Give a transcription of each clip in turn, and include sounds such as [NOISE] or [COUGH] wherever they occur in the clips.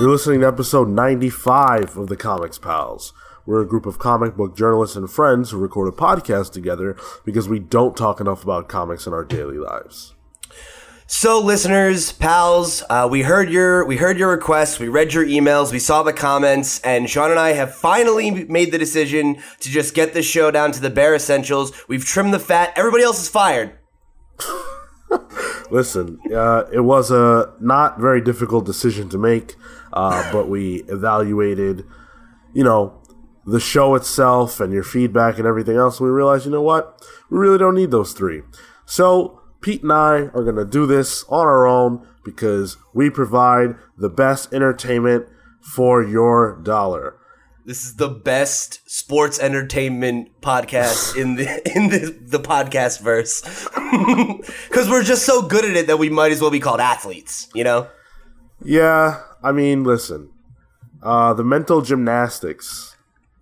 You're listening to episode 95 of the Comics Pals. We're a group of comic book journalists and friends who record a podcast together because we don't talk enough about comics in our daily lives. So, listeners, pals, uh, we heard your we heard your requests, we read your emails, we saw the comments, and Sean and I have finally made the decision to just get this show down to the bare essentials. We've trimmed the fat. Everybody else is fired. [LAUGHS] Listen, uh, it was a not very difficult decision to make, uh, but we evaluated, you know, the show itself and your feedback and everything else. And we realized, you know what, we really don't need those three. So Pete and I are going to do this on our own because we provide the best entertainment for your dollar. This is the best sports entertainment podcast in the [LAUGHS] in the, the podcast verse. [LAUGHS] Cuz we're just so good at it that we might as well be called athletes, you know? Yeah, I mean, listen. Uh, the mental gymnastics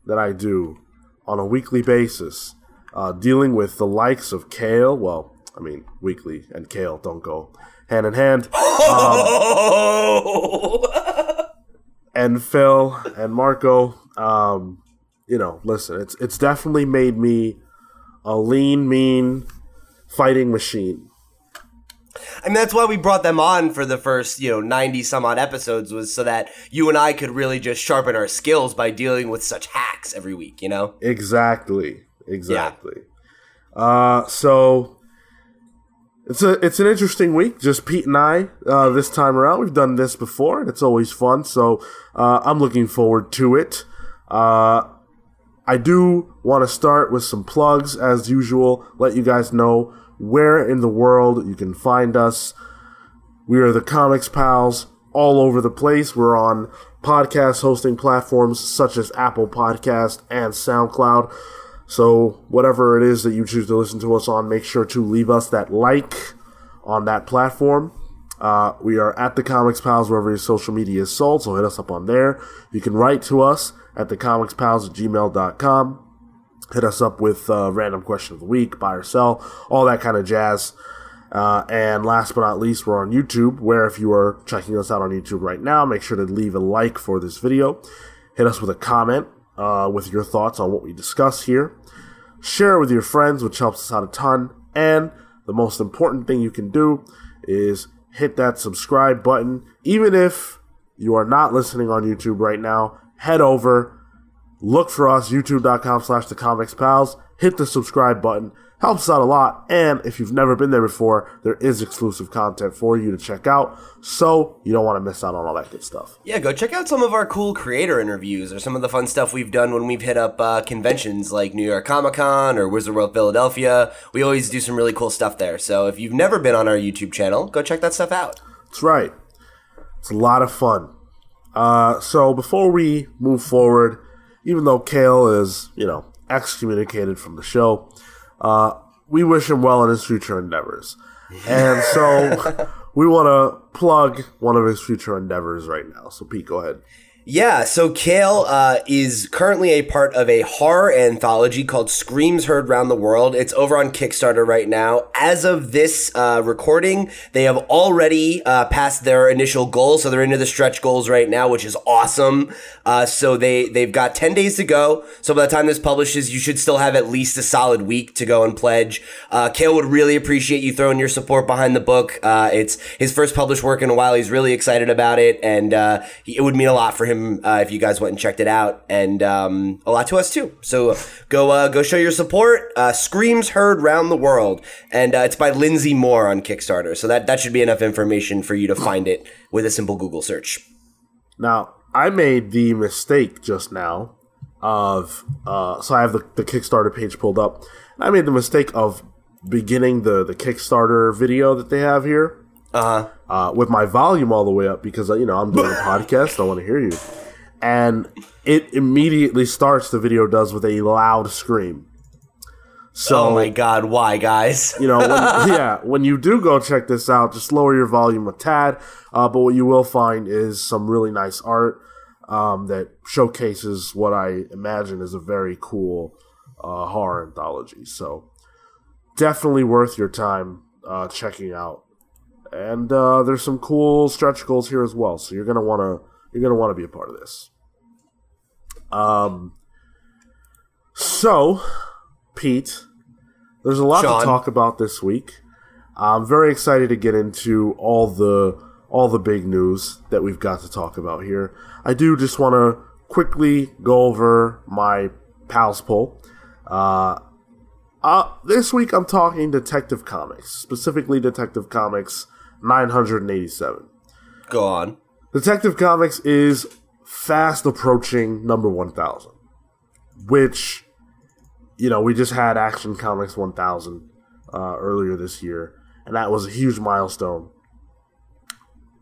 that I do on a weekly basis, uh, dealing with the likes of Cale, well, I mean, weekly and Cale don't go hand in hand. Um, [LAUGHS] and Phil and Marco, um, you know, listen, it's it's definitely made me a lean, mean fighting machine. I mean, that's why we brought them on for the first, you know, 90 some odd episodes was so that you and I could really just sharpen our skills by dealing with such hacks every week, you know? Exactly. Exactly. Yeah. Uh, so it's a it's an interesting week. Just Pete and I uh, this time around. We've done this before, and it's always fun. So uh, I'm looking forward to it. Uh, I do want to start with some plugs as usual. Let you guys know where in the world you can find us. We are the Comics Pals all over the place. We're on podcast hosting platforms such as Apple Podcast and SoundCloud. So, whatever it is that you choose to listen to us on, make sure to leave us that like on that platform. Uh, we are at the Comics Pals wherever your social media is sold, so hit us up on there. You can write to us at thecomicspals at gmail.com. Hit us up with uh, random question of the week, buy or sell, all that kind of jazz. Uh, and last but not least, we're on YouTube, where if you are checking us out on YouTube right now, make sure to leave a like for this video. Hit us with a comment uh, with your thoughts on what we discuss here. Share it with your friends, which helps us out a ton. And the most important thing you can do is hit that subscribe button. Even if you are not listening on YouTube right now, head over, look for us, youtube.com slash the comics pals, hit the subscribe button helps out a lot. And if you've never been there before, there is exclusive content for you to check out. So you don't want to miss out on all that good stuff. Yeah, go check out some of our cool creator interviews or some of the fun stuff we've done when we've hit up uh, conventions like New York Comic Con or Wizard World Philadelphia. We always do some really cool stuff there. So if you've never been on our YouTube channel, go check that stuff out. That's right. It's a lot of fun. Uh, so before we move forward, even though Cale is, you know, excommunicated from the show, uh, we wish him well in his future endeavors. And so [LAUGHS] we want to plug one of his future endeavors right now. So, Pete, go ahead. Yeah, so Cale uh, is currently a part of a horror anthology called Screams Heard Round the World. It's over on Kickstarter right now. As of this uh, recording, they have already uh, passed their initial goal, so they're into the stretch goals right now, which is awesome. Uh, so they they've got ten days to go. So by the time this publishes, you should still have at least a solid week to go and pledge. Uh, Cale would really appreciate you throwing your support behind the book. Uh, it's his first published work in a while. He's really excited about it, and it would mean a lot for him uh, if you guys went and checked it out, and um, a lot to us too. So go uh, go show your support. Uh, Screams heard round the world, and uh, it's by Lindsay Moore on Kickstarter. So that that should be enough information for you to find it with a simple Google search. Now I made the mistake just now of uh, so I have the, the Kickstarter page pulled up. I made the mistake of beginning the the Kickstarter video that they have here uh-huh. uh, with my volume all the way up because uh, you know I'm doing a [LAUGHS] podcast. I want to hear you, and it immediately starts. The video does with a loud scream. So, oh my god, why, guys? you know, when, [LAUGHS] yeah, when you do go check this out, just lower your volume a tad. Uh, but what you will find is some really nice art um, that showcases what I imagine is a very cool uh, horror anthology. So definitely worth your time uh, checking out and uh, there's some cool stretch goals here as well. So you're gonna want to you're gonna want to be a part of this. Um. So, Pete, there's a lot Sean. to talk about this week. I'm very excited to get into all the all the big news that we've got to talk about here. I do just want to quickly go over my pals poll. Uh, uh, this week I'm talking Detective Comics, specifically Detective Comics 987. Go on. Detective Comics is fast approaching number 1000, which, you know, we just had Action Comics 1000 uh, earlier this year, and that was a huge milestone.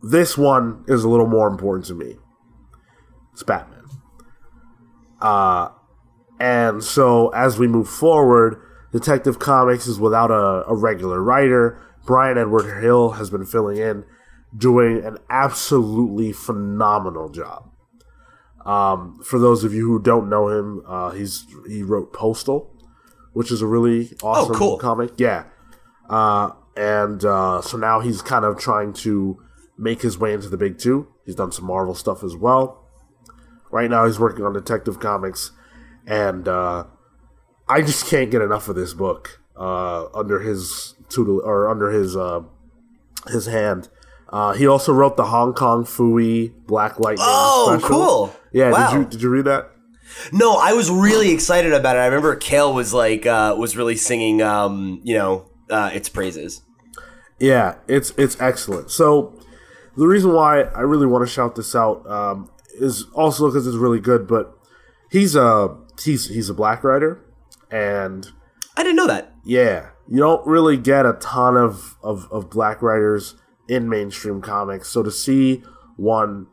This one is a little more important to me. It's Batman. Uh, and so as we move forward, Detective Comics is without a, a regular writer. Bryan Edward Hill has been filling in, doing an absolutely phenomenal job. Um, for those of you who don't know him, uh, he's he wrote Postal, which is a really awesome cool. comic. Yeah, uh, and uh, so now he's kind of trying to make his way into the big two. He's done some Marvel stuff as well. Right now, he's working on Detective Comics, and uh, I just can't get enough of this book uh, under his tutel or under his uh, his hand. Uh, he also wrote the Hong Kong Phooey Black Lightning. Oh, special. cool. Yeah, Wow. did you did you read that? No, I was really excited about it. I remember Cale was like uh, was really singing, um, you know, uh, its praises. Yeah, it's it's excellent. So the reason why I really want to shout this out um, is also because it's really good. But he's a he's he's a black writer, and I didn't know that. yeah, you don't really get a ton of of, of black writers in mainstream comics. So to see one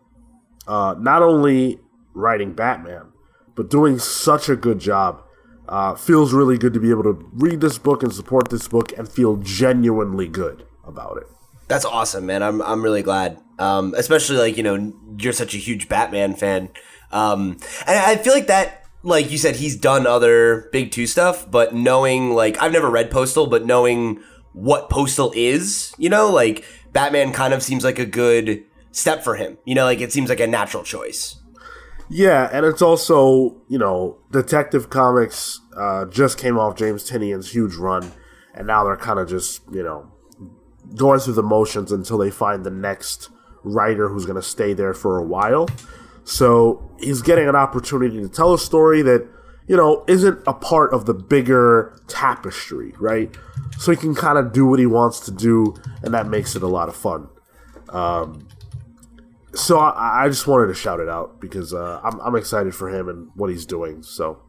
uh, not only writing Batman but doing such a good job. Uh, feels really good to be able to read this book and support this book and feel genuinely good about it. That's awesome, man. I'm I'm really glad. Um, especially like you know you're such a huge Batman fan, um, and I feel like that. Like you said, he's done other big two stuff, but knowing like I've never read Postal, but knowing what Postal is, you know, like Batman kind of seems like a good step for him. You know, like it seems like a natural choice. Yeah, and it's also, you know, Detective Comics uh, just came off James Tynion's huge run, and now they're kind of just, you know, going through the motions until they find the next writer who's going to stay there for a while. So he's getting an opportunity to tell a story that, you know, isn't a part of the bigger tapestry, right? So he can kind of do what he wants to do, and that makes it a lot of fun. Um, so I, I just wanted to shout it out because uh, I'm, I'm excited for him and what he's doing. So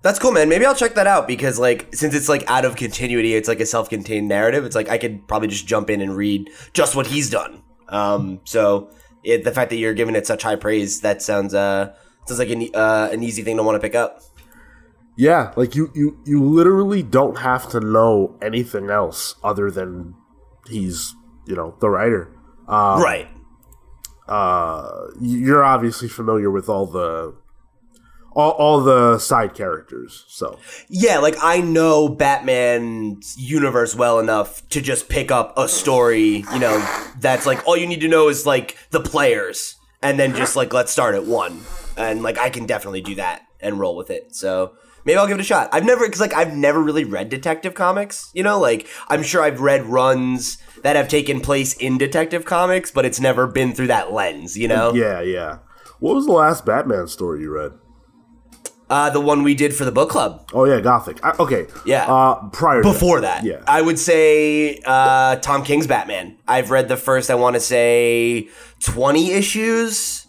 That's cool, man. Maybe I'll check that out because, like, since it's like out of continuity, it's like a self-contained narrative. It's like I could probably just jump in and read just what he's done. Um, so it, the fact that you're giving it such high praise, that sounds uh sounds like an, uh, an easy thing to want to pick up. yeah, like you, you you literally don't have to know anything else other than he's you know the writer. Um, right. Uh, you're obviously familiar with all the all, all the side characters. So Yeah, like I know Batman's universe well enough to just pick up a story, you know, that's like all you need to know is like the players and then just like let's start at one. And like I can definitely do that and roll with it. So maybe I'll give it a shot. I've never cuz like I've never really read detective comics, you know, like I'm sure I've read runs that have taken place in detective comics, but it's never been through that lens, you know? yeah, yeah. What was the last Batman story you read? Uh the one we did for the book club. Oh yeah, Gothic. I, okay, Yeah. Uh, prior to before that. yeah. I would say uh, Tom King's Batman. I've read the first, I want to say, 20 issues.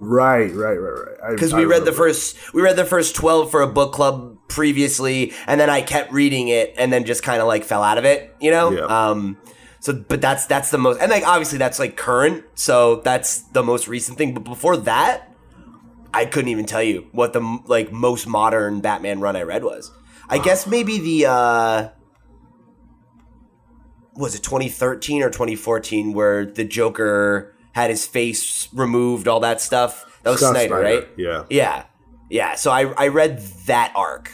Right, right, right, right. I- Because I we read the first, we read the first 12 for a book club previously, and then I kept reading it and then just kind of like fell out of it, you know? Yeah. Um, so, but that's, that's the most, and like obviously that's like current, so that's the most recent thing. But before that, I couldn't even tell you what the like most modern Batman run I read was. I guess maybe the uh was it 2013 or 2014 where the Joker had his face removed, all that stuff. That was Scott Snyder, Snyder, right? yeah. Yeah. Yeah. So I I read that arc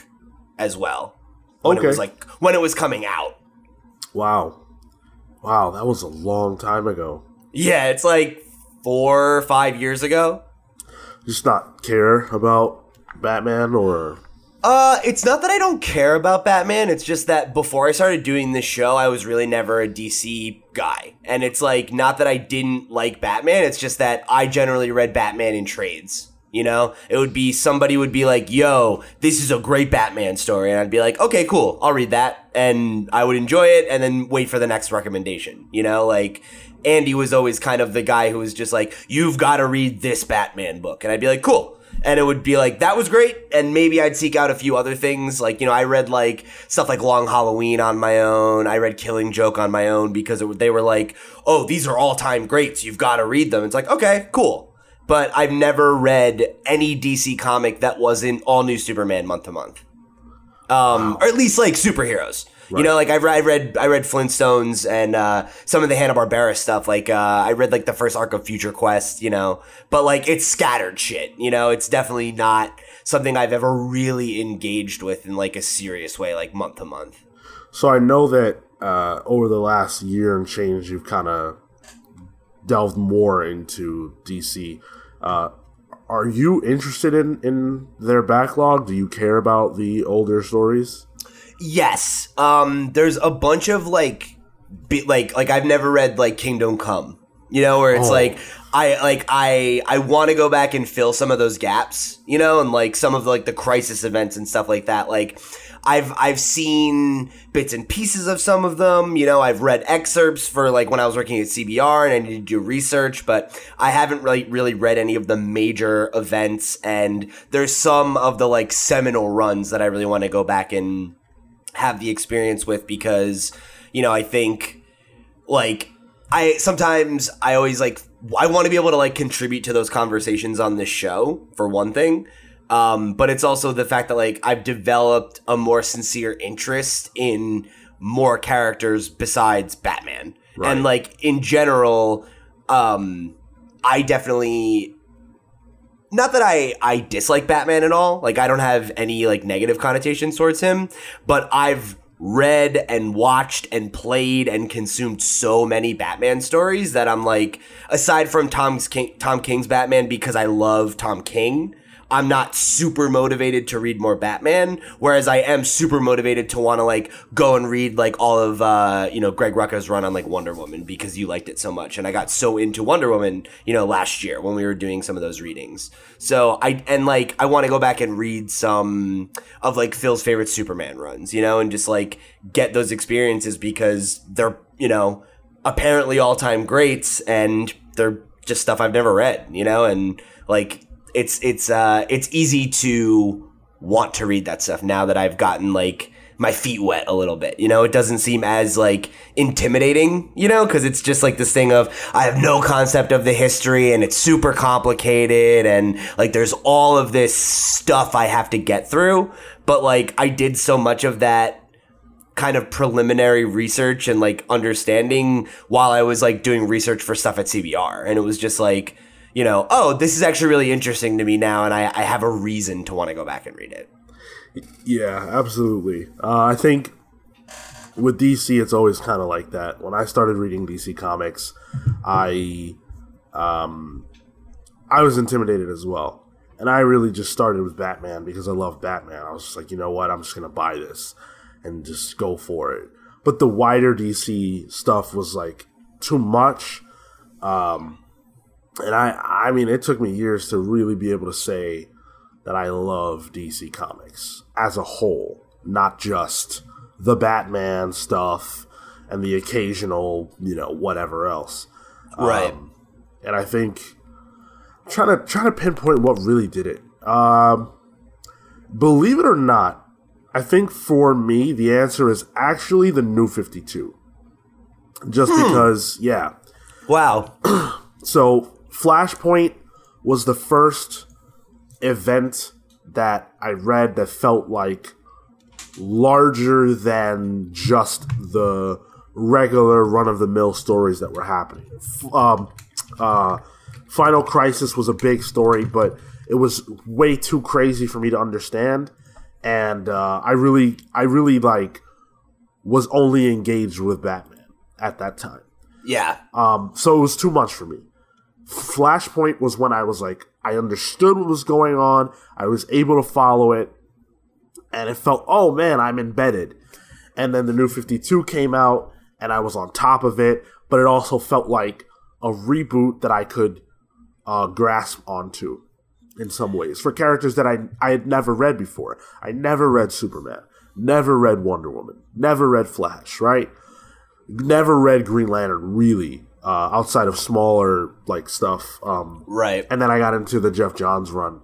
as well. When Okay. it was like when it was coming out. Wow, wow, that was a long time ago. Yeah, it's like four or five years ago. Just not care about Batman or Uh, it's not that I don't care about Batman. It's just that before I started doing this show, I was really never a DC guy. And it's like, not that I didn't like Batman, it's just that I generally read Batman in trades. You know, it would be somebody would be like, yo, this is a great Batman story. And I'd be like, okay, cool. I'll read that. And I would enjoy it and then wait for the next recommendation. You know, like Andy was always kind of the guy who was just like, you've got to read this Batman book. And I'd be like, cool. And it would be like that was great. And maybe i'd seek out a few other things. Like you know i read like stuff like long halloween on my own. I read killing joke on my own because it, they were like oh these are all-time greats. You've got to read them. It's like okay cool. But i've never read any dc comic that wasn't all new superman month to month. Um, or at least like superheroes you know, like I read, I read, I read Flintstones and uh, some of the Hanna Barbera stuff. Like uh, I read like the first arc of Future Quest, you know, but like it's scattered shit. You know, it's definitely not something I've ever really engaged with in like a serious way, like month to month. So I know that uh, over the last year and change, you've kind of delved more into DC. Uh, are you interested in in their backlog? Do you care about the older stories? Yes. Um, there's a bunch of like, be, like, like I've never read like Kingdom Come. You know, where it's Oh. like I like I I want to go back and fill some of those gaps. You know, and like some of like the crisis events and stuff like that. Like. I've I've seen bits and pieces of some of them. You know, I've read excerpts for like when I was working at CBR and I needed to do research, but I haven't really really read any of the major events. And there's some of the like seminal runs that I really want to go back and have the experience with because you know I think like I sometimes I always like I want to be able to like contribute to those conversations on this show for one thing. Um, but it's also the fact that like I've developed a more sincere interest in more characters besides Batman. Right. And like in general, um, I definitely not that I I dislike Batman at all. Like I don't have any like negative connotations towards him, but I've read and watched and played and consumed so many Batman stories that I'm like aside from Tom's King, Tom King's Batman because I love Tom King, I'm not super motivated to read more Batman, whereas I am super motivated to want to like go and read like all of uh, you know Greg Rucka's run on like Wonder Woman because you liked it so much, and I got so into Wonder Woman, you know, last year when we were doing some of those readings. So I and like I want to go back and read some of like Phil's favorite Superman runs, you know, and just like get those experiences because they're you know apparently all time greats and they're just stuff I've never read, you know, and like it's it's uh it's easy to want to read that stuff now that I've gotten like my feet wet a little bit. You know, it doesn't seem as like intimidating, you know, because it's just like this thing of I have no concept of the history and it's super complicated and like there's all of this stuff I have to get through. But like I did so much of that kind of preliminary research and like understanding while I was like doing research for stuff at CBR. And it was just like, you know, oh, this is actually really interesting to me now, and I, I have a reason to want to go back and read it. Yeah, absolutely. Uh, I think with DC, it's always kind of like that. When I started reading DC comics, I um, I was intimidated as well, and I really just started with Batman because I love Batman. I was just like, you know what, I'm just gonna buy this and just go for it. But the wider DC stuff was like too much. Um, and I, I mean, it took me years to really be able to say that I love DC Comics as a whole, not just the Batman stuff and the occasional, you know, whatever else. Right. Um, and I think I'm trying to trying to pinpoint what really did it. Um, believe it or not, I think for me the answer is actually the New Fifty Two. Just because, yeah. Wow. So Flashpoint was the first event that I read that felt like larger than just the regular run of the mill stories that were happening. Um, uh, Final Crisis was a big story, but it was way too crazy for me to understand, and uh, I really, I really like was only engaged with Batman at that time. Yeah. Um, so it was too much for me. Flashpoint was when I was like, I understood what was going on. I was able to follow it, and it felt, oh man, I'm embedded. And then the new 52 came out, and I was on top of it, but it also felt like a reboot that I could uh, grasp onto in some ways for characters that I I had never read before. I never read Superman, never read Wonder Woman, never read Flash, right? Never read Green Lantern really uh, outside of smaller like stuff. Um, right. And then I got into the Geoff Johns run,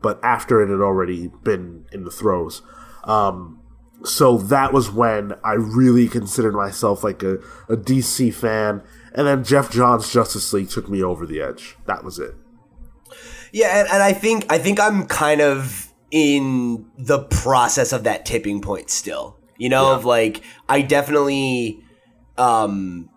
but after it had already been in the throes. Um, so that was when I really considered myself like a, a DC fan. And then Geoff Johns' Justice League took me over the edge. That was it. Yeah, and, and I think I think I'm kind of in the process of that tipping point still. You know, yeah. of like I definitely um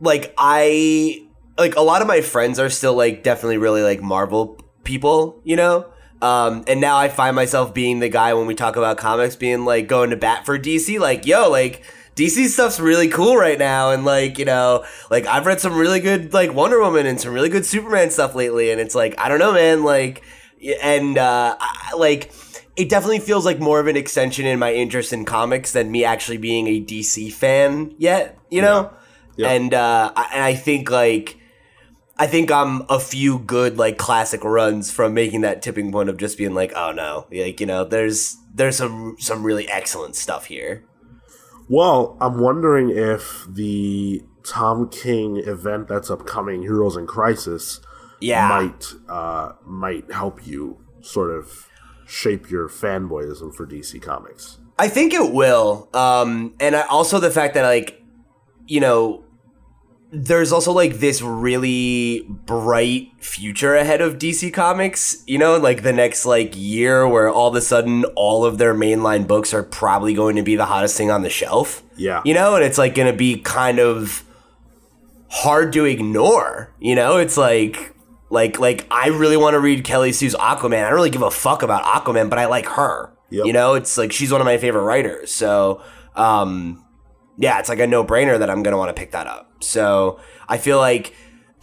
like I like a lot of my friends are still like definitely really like Marvel people, you know? Um, and now I find myself being the guy when we talk about comics being like going to bat for DC, like, yo, like DC stuff's really cool right now. And like, you know, like I've read some really good like Wonder Woman and some really good Superman stuff lately. And it's like, I don't know, man, like, and, uh, I, like, it definitely feels like more of an extension in my interest in comics than me actually being a DC fan yet, you know? Yep. And uh, and I think like I think I'm a few good like classic runs from making that tipping point of just being like, oh no, like you know, there's there's some some really excellent stuff here. Well, I'm wondering if the Tom King event that's upcoming, Heroes in Crisis, yeah, might uh, might help you sort of shape your fanboyism for DC Comics. I think it will, um, and I, also the fact that like you know there's also like this really bright future ahead of DC Comics, you know, like the next like year where all of a sudden all of their mainline books are probably going to be the hottest thing on the shelf. Yeah. You know, and it's like going to be kind of hard to ignore, you know? It's like like like I really want to read Kelly Sue's Aquaman. I don't really give a fuck about Aquaman, but I like her. Yep. You know, it's like she's one of my favorite writers. So, um yeah, it's like a no brainer that I'm gonna want to pick that up. So I feel like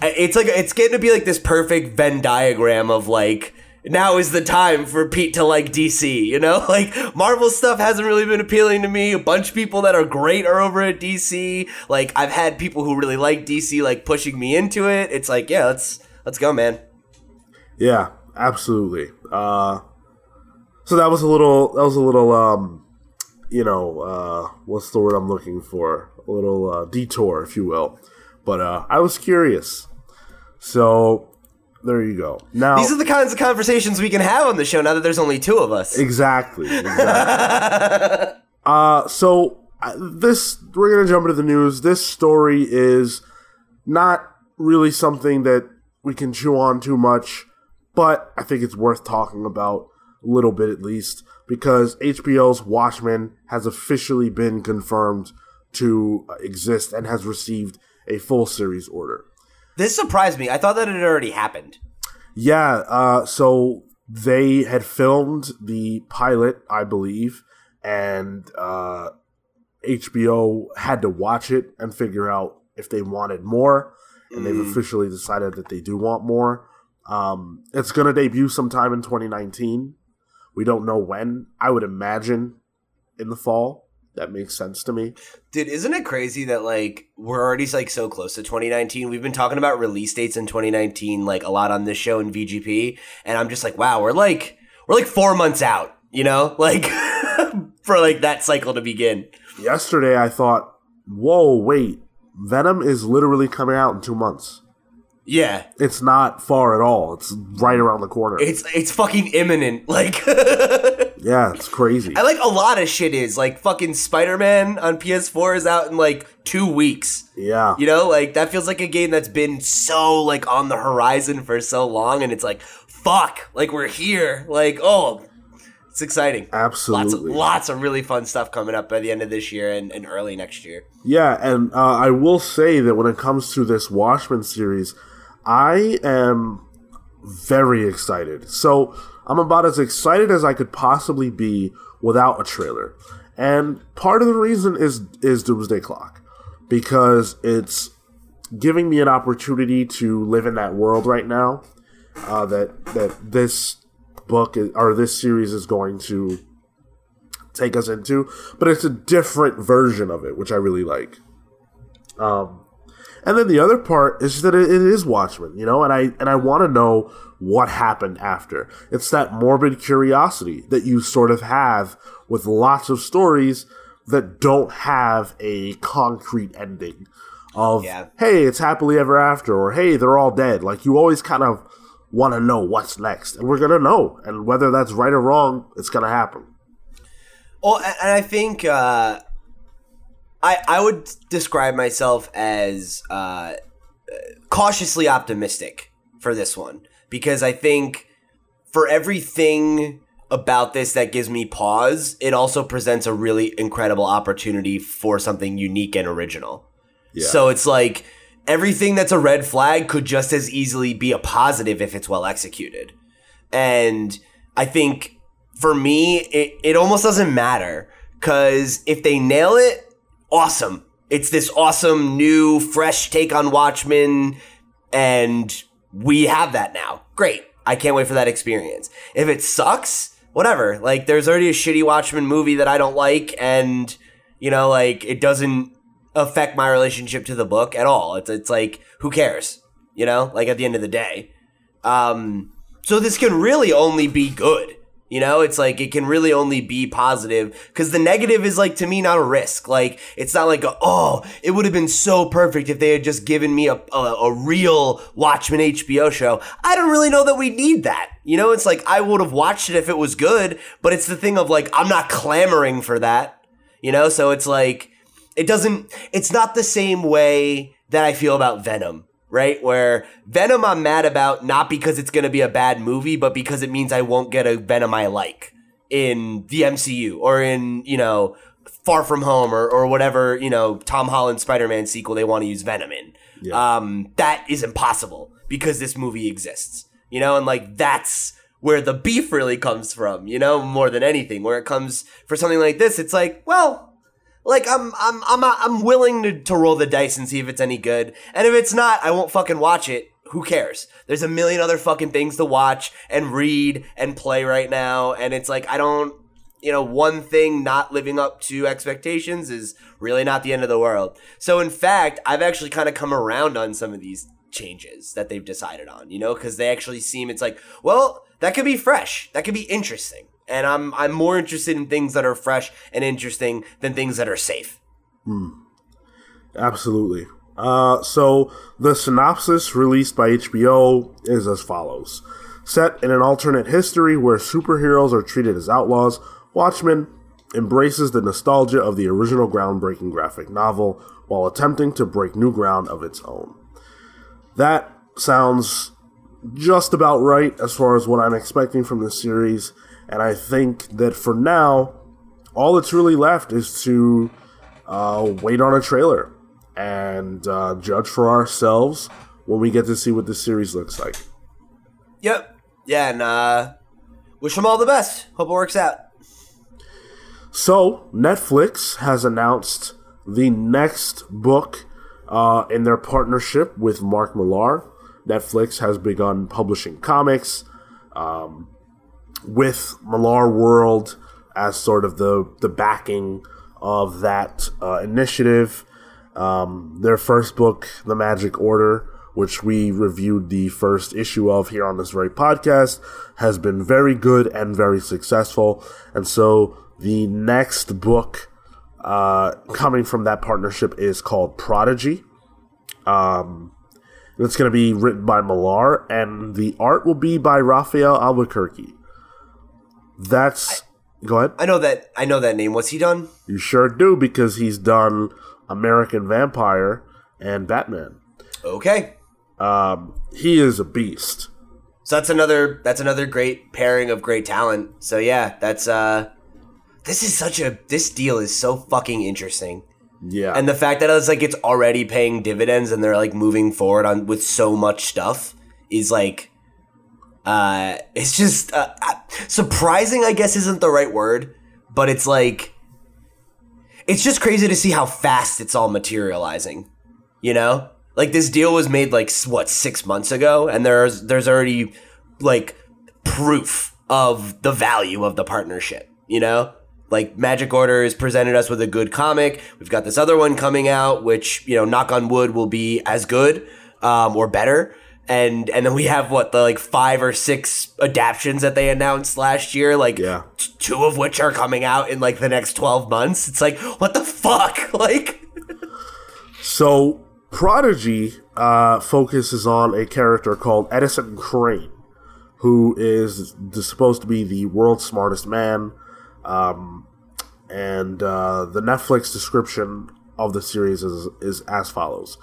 it's like it's getting to be like this perfect Venn diagram of like now is the time for Pete to like DC, you know? [LAUGHS] Like Marvel stuff hasn't really been appealing to me. A bunch of people that are great are over at DC. Like I've had people who really like DC like pushing me into it. It's like, yeah, let's let's go, man. Yeah, absolutely. Uh so that was a little that was a little um you know, uh, what's the word I'm looking for? A little uh, detour, if you will. But uh, I was curious. So there you go. Now these are the kinds of conversations we can have on the show now that there's only two of us. Exactly. [LAUGHS] exactly. uh, so uh, this we're gonna jump into the news. This story is not really something that we can chew on too much, but I think it's worth talking about a little bit at least because HBO's Watchmen has officially been confirmed to exist and has received a full series order. This surprised me. I thought that it had already happened. Yeah, uh, so they had filmed the pilot, I believe, and uh, HBO had to watch it and figure out if they wanted more, and mm. they've officially decided that they do want more. Um, it's going to debut sometime in 2019. We don't know when. I would imagine in the fall. That makes sense to me. Dude, isn't it crazy that like we're already like so close to 2019? We've been talking about release dates in 2019 like a lot on this show in VGP, and I'm just like, wow, we're like we're like 4 months out, you know? [LAUGHS] Like for like that cycle to begin. Yesterday I thought, "Whoa, wait. Venom is literally coming out in 2 months." Yeah. It's not far at all. It's right around the corner. It's it's fucking imminent. [LAUGHS] Like [LAUGHS] Yeah, it's crazy. I like a lot of shit is like fucking Spider-Man on PS4 is out in like 2 weeks. Yeah. You know, like that feels like a game that's been so like on the horizon for so long and it's like fuck, like we're here. Like, oh, it's exciting. Absolutely. Lots of, lots of really fun stuff coming up by the end of this year and, and early next year. Yeah, and uh, I will say that when it comes to this Watchmen series, I am very excited. So I'm about as excited as I could possibly be without a trailer. And part of the reason is is Doomsday Clock because it's giving me an opportunity to live in that world right now. Uh, that that this book is, or this series is going to take us into, but it's a different version of it, which I really like. Um, and then the other part is that it, it is Watchmen, you know, and I and I want to know what happened after. It's that morbid curiosity that you sort of have with lots of stories that don't have a concrete ending of yeah. hey, it's happily ever after or hey, they're all dead. Like you always kind of want to know what's next, and we're gonna know, and whether that's right or wrong, it's gonna happen. Well, and I think uh, I I would describe myself as uh, cautiously optimistic for this one because I think for everything about this that gives me pause, it also presents a really incredible opportunity for something unique and original. Yeah. So it's like everything that's a red flag could just as easily be a positive if it's well executed. And I think for me, it, it almost doesn't matter because if they nail it, awesome. It's this awesome new fresh take on Watchmen and we have that now. Great. I can't wait for that experience. If it sucks, whatever. Like there's already a shitty Watchmen movie that I don't like and you know like it doesn't affect my relationship to the book at all. It's it's like who cares? You know? Like at the end of the day. Um so this can really only be good. You know, it's like it can really only be positive because the negative is like to me not a risk. Like it's not like a, oh, it would have been so perfect if they had just given me a, a, a real Watchmen HBO show. I don't really know that we need that. You know, it's like I would have watched it if it was good, but it's the thing of like I'm not clamoring for that. You know, so it's like it doesn't. It's not the same way that I feel about Venom right? Where Venom I'm mad about not because it's going to be a bad movie, but because it means I won't get a Venom I like in the MCU or in, you know, Far From Home or, or whatever, you know, Tom Holland Spider-Man sequel they want to use Venom in. Yeah. Um, that is impossible because this movie exists, you know, and like that's where the beef really comes from, you know, more than anything. Where it comes for something like this, it's like, well, like I'm I'm I'm I'm willing to, to roll the dice and see if it's any good. And if it's not, I won't fucking watch it. Who cares? There's a million other fucking things to watch and read and play right now and it's like I don't you know, one thing not living up to expectations is really not the end of the world. So in fact, I've actually kind of come around on some of these changes that they've decided on, you know, cuz they actually seem it's like, well, that could be fresh. That could be interesting and I'm I'm more interested in things that are fresh and interesting than things that are safe. Hmm. Absolutely. Uh, so the synopsis released by HBO is as follows: Set in an alternate history where superheroes are treated as outlaws, Watchmen embraces the nostalgia of the original groundbreaking graphic novel while attempting to break new ground of its own. That sounds just about right as far as what I'm expecting from this series. And I think that for now, all that's really left is to uh, wait on a trailer and uh, judge for ourselves when we get to see what the series looks like. Yep. Yeah, and uh, wish them all the best. Hope it works out. So, Netflix has announced the next book uh, in their partnership with Mark Millar. Netflix has begun publishing comics. Um, with Millarworld as sort of the the backing of that uh, initiative. Um, their first book, The Magic Order, which we reviewed the first issue of here on this very podcast, has been very good and very successful. And so the next book uh, coming from that partnership is called Prodigy. Um, it's going to be written by Millar, and the art will be by Rafael Albuquerque. That's I, go ahead. I know that I know that name. What's he done? You sure do because he's done American Vampire and Batman. Okay. Um, he is a beast. So that's another that's another great pairing of great talent. So yeah, that's uh this is such a this deal is so fucking interesting. Yeah. And the fact that it's like it's already paying dividends and they're like moving forward on with so much stuff is like uh, it's just uh, surprising. I guess isn't the right word, but it's like it's just crazy to see how fast it's all materializing. You know, Like this deal was made like what six months ago, and there's there's already like proof of the value of the partnership. You know, like Magic Order has presented us with a good comic. We've got this other one coming out, which you know, knock on wood, will be as good um, or better. And and then we have what the like five or six adaptions that they announced last year, like Yeah. t- two of which are coming out in like the next twelve months. It's like what the fuck, [LAUGHS] like. So, Prodigy uh, focuses on a character called Edison Crane, who is supposed to be the world's smartest man. Um, and uh, the Netflix description of the series is, is as follows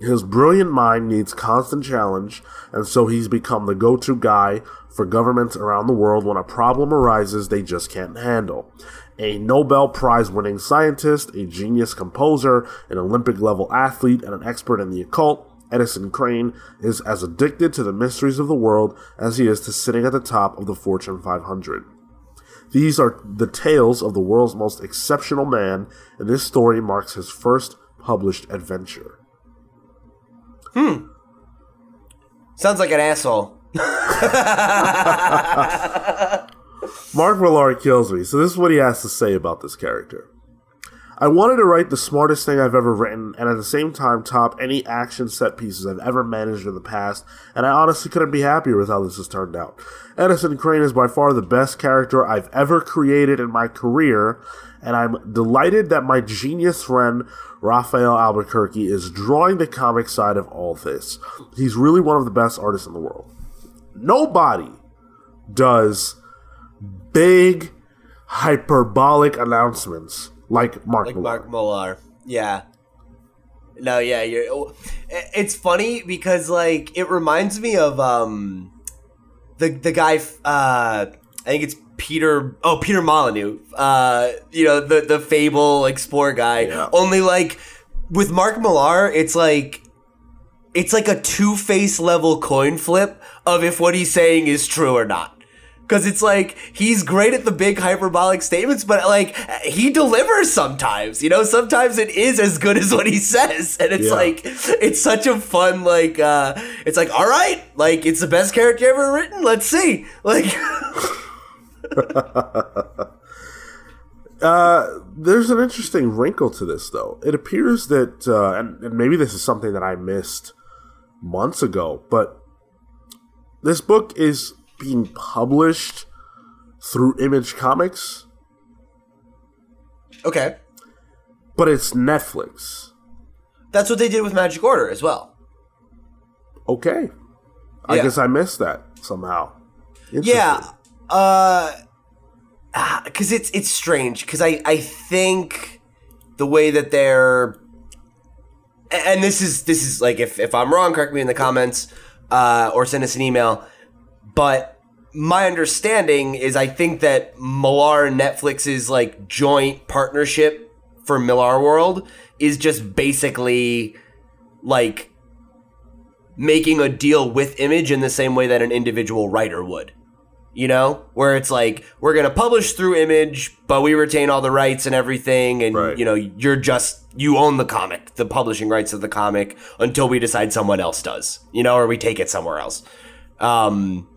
His brilliant mind needs constant challenge, and so he's become the go to guy for governments around the world when a problem arises they just can't handle. A Nobel Prize winning scientist, a genius composer, an Olympic level athlete, and an expert in the occult, Edison Crane is as addicted to the mysteries of the world as he is to sitting at the top of the Fortune 500. These are the tales of the world's most exceptional man, and this story marks his first published adventure. Hmm. Sounds like an asshole. [LAUGHS] Mark Millar kills me, so this is what he has to say about this character. I wanted to write the smartest thing I've ever written, and at the same time top any action set pieces I've ever managed in the past, and I honestly couldn't be happier with how this has turned out. Edison Crane is by far the best character I've ever created in my career, and I'm delighted that my genius friend Rafael Albuquerque is drawing the comic side of all this. He's really one of the best artists in the world. Nobody does big hyperbolic announcements like Mark like Millar. Mark Millar. Yeah. No, yeah, you're. oh, It's funny because like it reminds me of um, the the guy. Uh, I think it's Peter. Oh, Peter Molyneux. Uh, you know the the Fable Explorer guy. Yeah. Only like with Mark Millar, it's like it's like a two face level coin flip of if what he's saying is true or not. Cause it's like he's great at the big hyperbolic statements, but like he delivers sometimes. You know, sometimes it is as good as what he says, and it's Yeah. like it's such a fun like. uh It's like all right, like it's the best character ever written. Let's see, like [LAUGHS] There's an interesting wrinkle to this, though. It appears that, uh, and, and maybe this is something that I missed months ago, but this book is being published through Image Comics, okay, but it's Netflix. that's what they did with Magic Order as well. Okay. I Yeah. guess I missed that somehow. Yeah, uh, because it's it's strange because I I think the way that they're and this is this is like if if I'm wrong, correct me in the comments uh, or send us an email. But my understanding is I think that Millar and Netflix's like joint partnership for Millarworld is just basically like making a deal with Image in the same way that an individual writer would. You know, where it's like we're gonna publish through Image, but we retain all the rights and everything, and Right. you know, you're just you own the comic, the publishing rights of the comic, until we decide someone else does. You know, or we take it somewhere else. Um,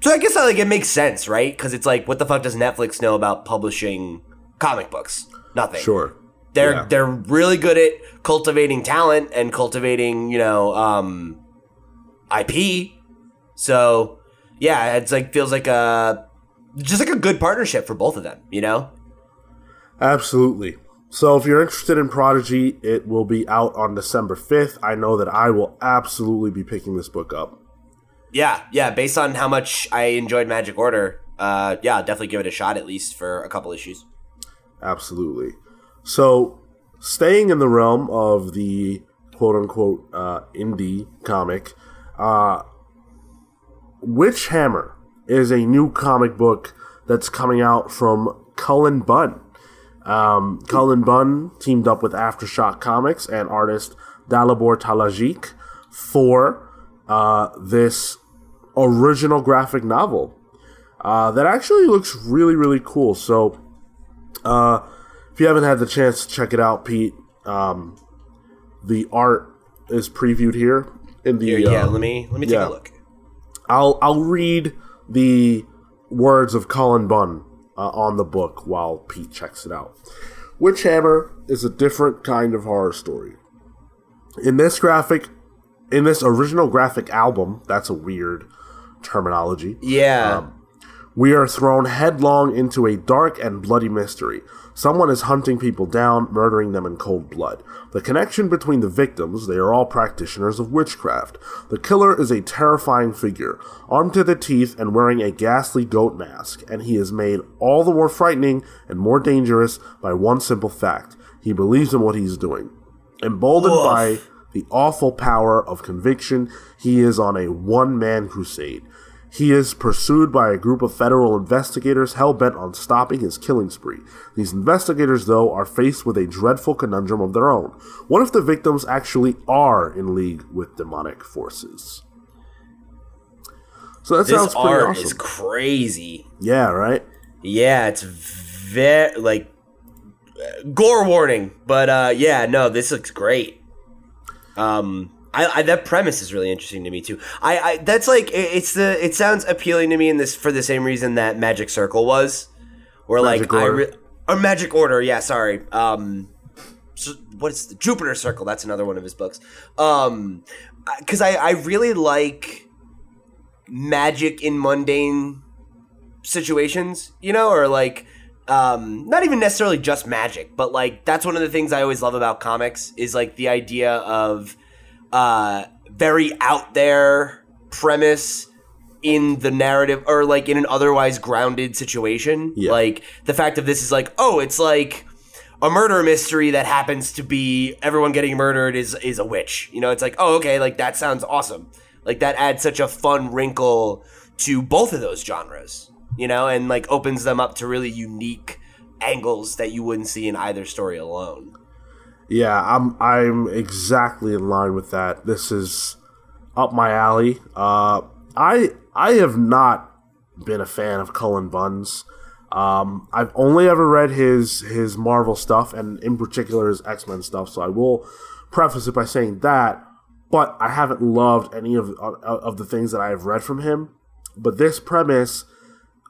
so I guess like it makes sense, right? Because it's like, what the fuck does Netflix know about publishing comic books? Nothing. Sure. They're Yeah. they're really good at cultivating talent and cultivating, you know, um, IP. So yeah, it's like feels like a just like a good partnership for both of them. You know? Absolutely. So if you're interested in Prodigy, it will be out on December 5th. I know that I will absolutely be picking this book up. Yeah, yeah. Based on how much I enjoyed Magic Order, uh, yeah, definitely give it a shot at least for a couple issues. Absolutely. So, staying in the realm of the quote unquote uh, indie comic, uh, Witch Hammer is a new comic book that's coming out from Cullen Bunn. Um, Cullen Bunn teamed up with Aftershock Comics and artist Dalibor Talajic for uh, this original graphic novel uh, that actually looks really, really cool. So, uh, if you haven't had the chance to check it out, Pete, um, the art is previewed here in the. Here, yeah, uh, let me let me take yeah. a look. I'll I'll read the words of Cullen Bunn uh, on the book while Pete checks it out. Witchhammer is a different kind of horror story. In this graphic, in this original graphic album, that's a weird terminology. Yeah. Um, We are thrown headlong into a dark and bloody mystery. Someone is hunting people down, murdering them in cold blood. The connection between the victims, they are all practitioners of witchcraft. The killer is a terrifying figure, armed to the teeth and wearing a ghastly goat mask, and he is made all the more frightening and more dangerous by one simple fact. He believes in what he's doing. Emboldened Woof. by the awful power of conviction, he is on a one man crusade. He is pursued by a group of federal investigators hell bent on stopping his killing spree. These investigators, though, are faced with a dreadful conundrum of their own. What if the victims actually are in league with demonic forces? So that this sounds pretty art awesome. is crazy. yeah, right? Yeah, it's very like gore warning, but uh, yeah, no, this looks great. Um, I, I that premise is really interesting to me too. I, I that's like it- it's the it sounds appealing to me in this for the same reason that Magic Circle was, Magic like I re- or Magic Order, yeah, sorry. Um, so what's the Jupiter Circle? That's another one of his books. Um, because I I really like magic in mundane situations, you know, or like um not even necessarily just magic, but like that's one of the things I always love about comics is like the idea of uh very out there premise in the narrative or like in an otherwise grounded situation. Yeah. Like the fact of this is like, oh, it's like a murder mystery that happens to be everyone getting murdered is is a witch. You know, it's like, oh, okay, like that sounds awesome. Like that adds such a fun wrinkle to both of those genres, you know, and like opens them up to really unique angles that you wouldn't see in either story alone. Yeah, I'm I'm exactly in line with that. This is up my alley. Uh, I I have not been a fan of Cullen Bunn's. Um, I've only ever read his his Marvel stuff, and in particular his X Men stuff. So I will preface it by saying that. But I haven't loved any of of, of the things that I have read from him. But this premise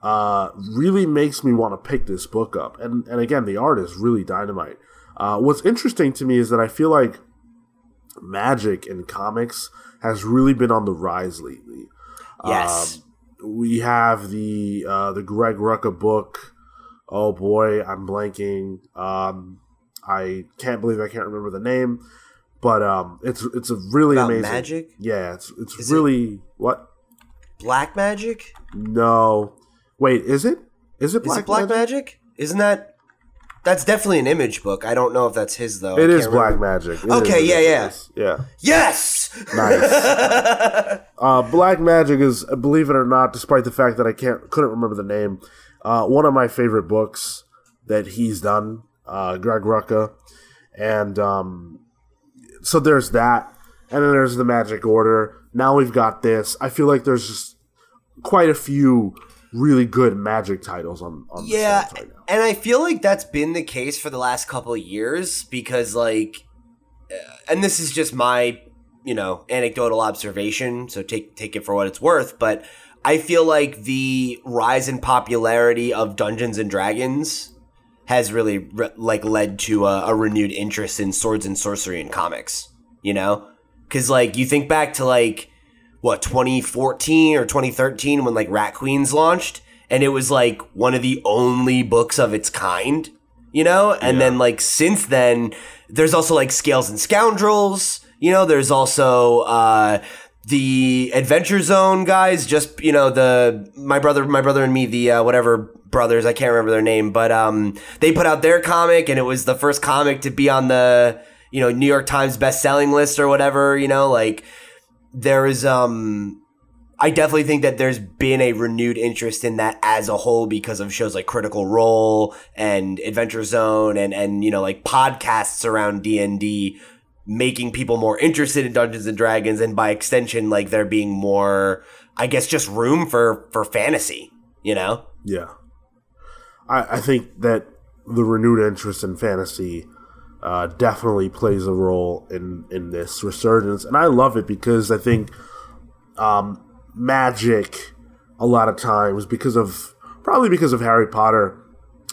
uh, really makes me want to pick this book up. And and again, the art is really dynamite. Uh, what's interesting to me is that I feel like magic in comics has really been on the rise lately. Yes. Um, we have the uh, the Greg Rucka book. Oh boy, I'm blanking. Um, I can't believe I can't remember the name, but um, it's it's a really About amazing magic? Yeah, it's it's Is it- really what? Black magic? No, wait, is it? Is it Is Black, it black Magic? magic? Isn't that that's definitely an image book. I don't know if that's his though. It is Black. Magic. It Okay, is, yeah, yeah. is, yeah. Yes. Nice. [LAUGHS] uh, Black Magic is, believe it or not, despite the fact that I can't couldn't remember the name, uh, one of my favorite books that he's done. Uh, Greg Rucka, and um, so there's that, and then there's the Magic Order. Now we've got this. I feel like there's just quite a few really good Magic titles on on the Yeah, right now. and I feel like that's been the case for the last couple of years because, like, uh, and this is just my, you know, anecdotal observation. So take take it for what it's worth. But I feel like the rise in popularity of Dungeons and Dragons has really re- like led to a, a renewed interest in swords and sorcery in comics. You know, because like you think back to like what 2014 or 2013 when like Rat Queens launched and it was like one of the only books of its kind, you know? And Yeah. then like since then there's also like Scales and Scoundrels, you know, there's also uh the Adventure Zone guys, just you know the my brother, my brother and me, the uh, whatever brothers, I can't remember their name, but um, they put out their comic, and it was the first comic to be on the you know New York Times best selling list or whatever. You know, like there is um I definitely think that there's been a renewed interest in that as a whole because of shows like Critical Role and Adventure Zone and and you know like podcasts around D&D making people more interested in Dungeons and Dragons and by extension like there being more I guess just room for for fantasy, you know? Yeah. I, I think that the renewed interest in fantasy uh, definitely plays a role in in this resurgence, and I love it because I think um, magic a lot of times because of probably because of Harry Potter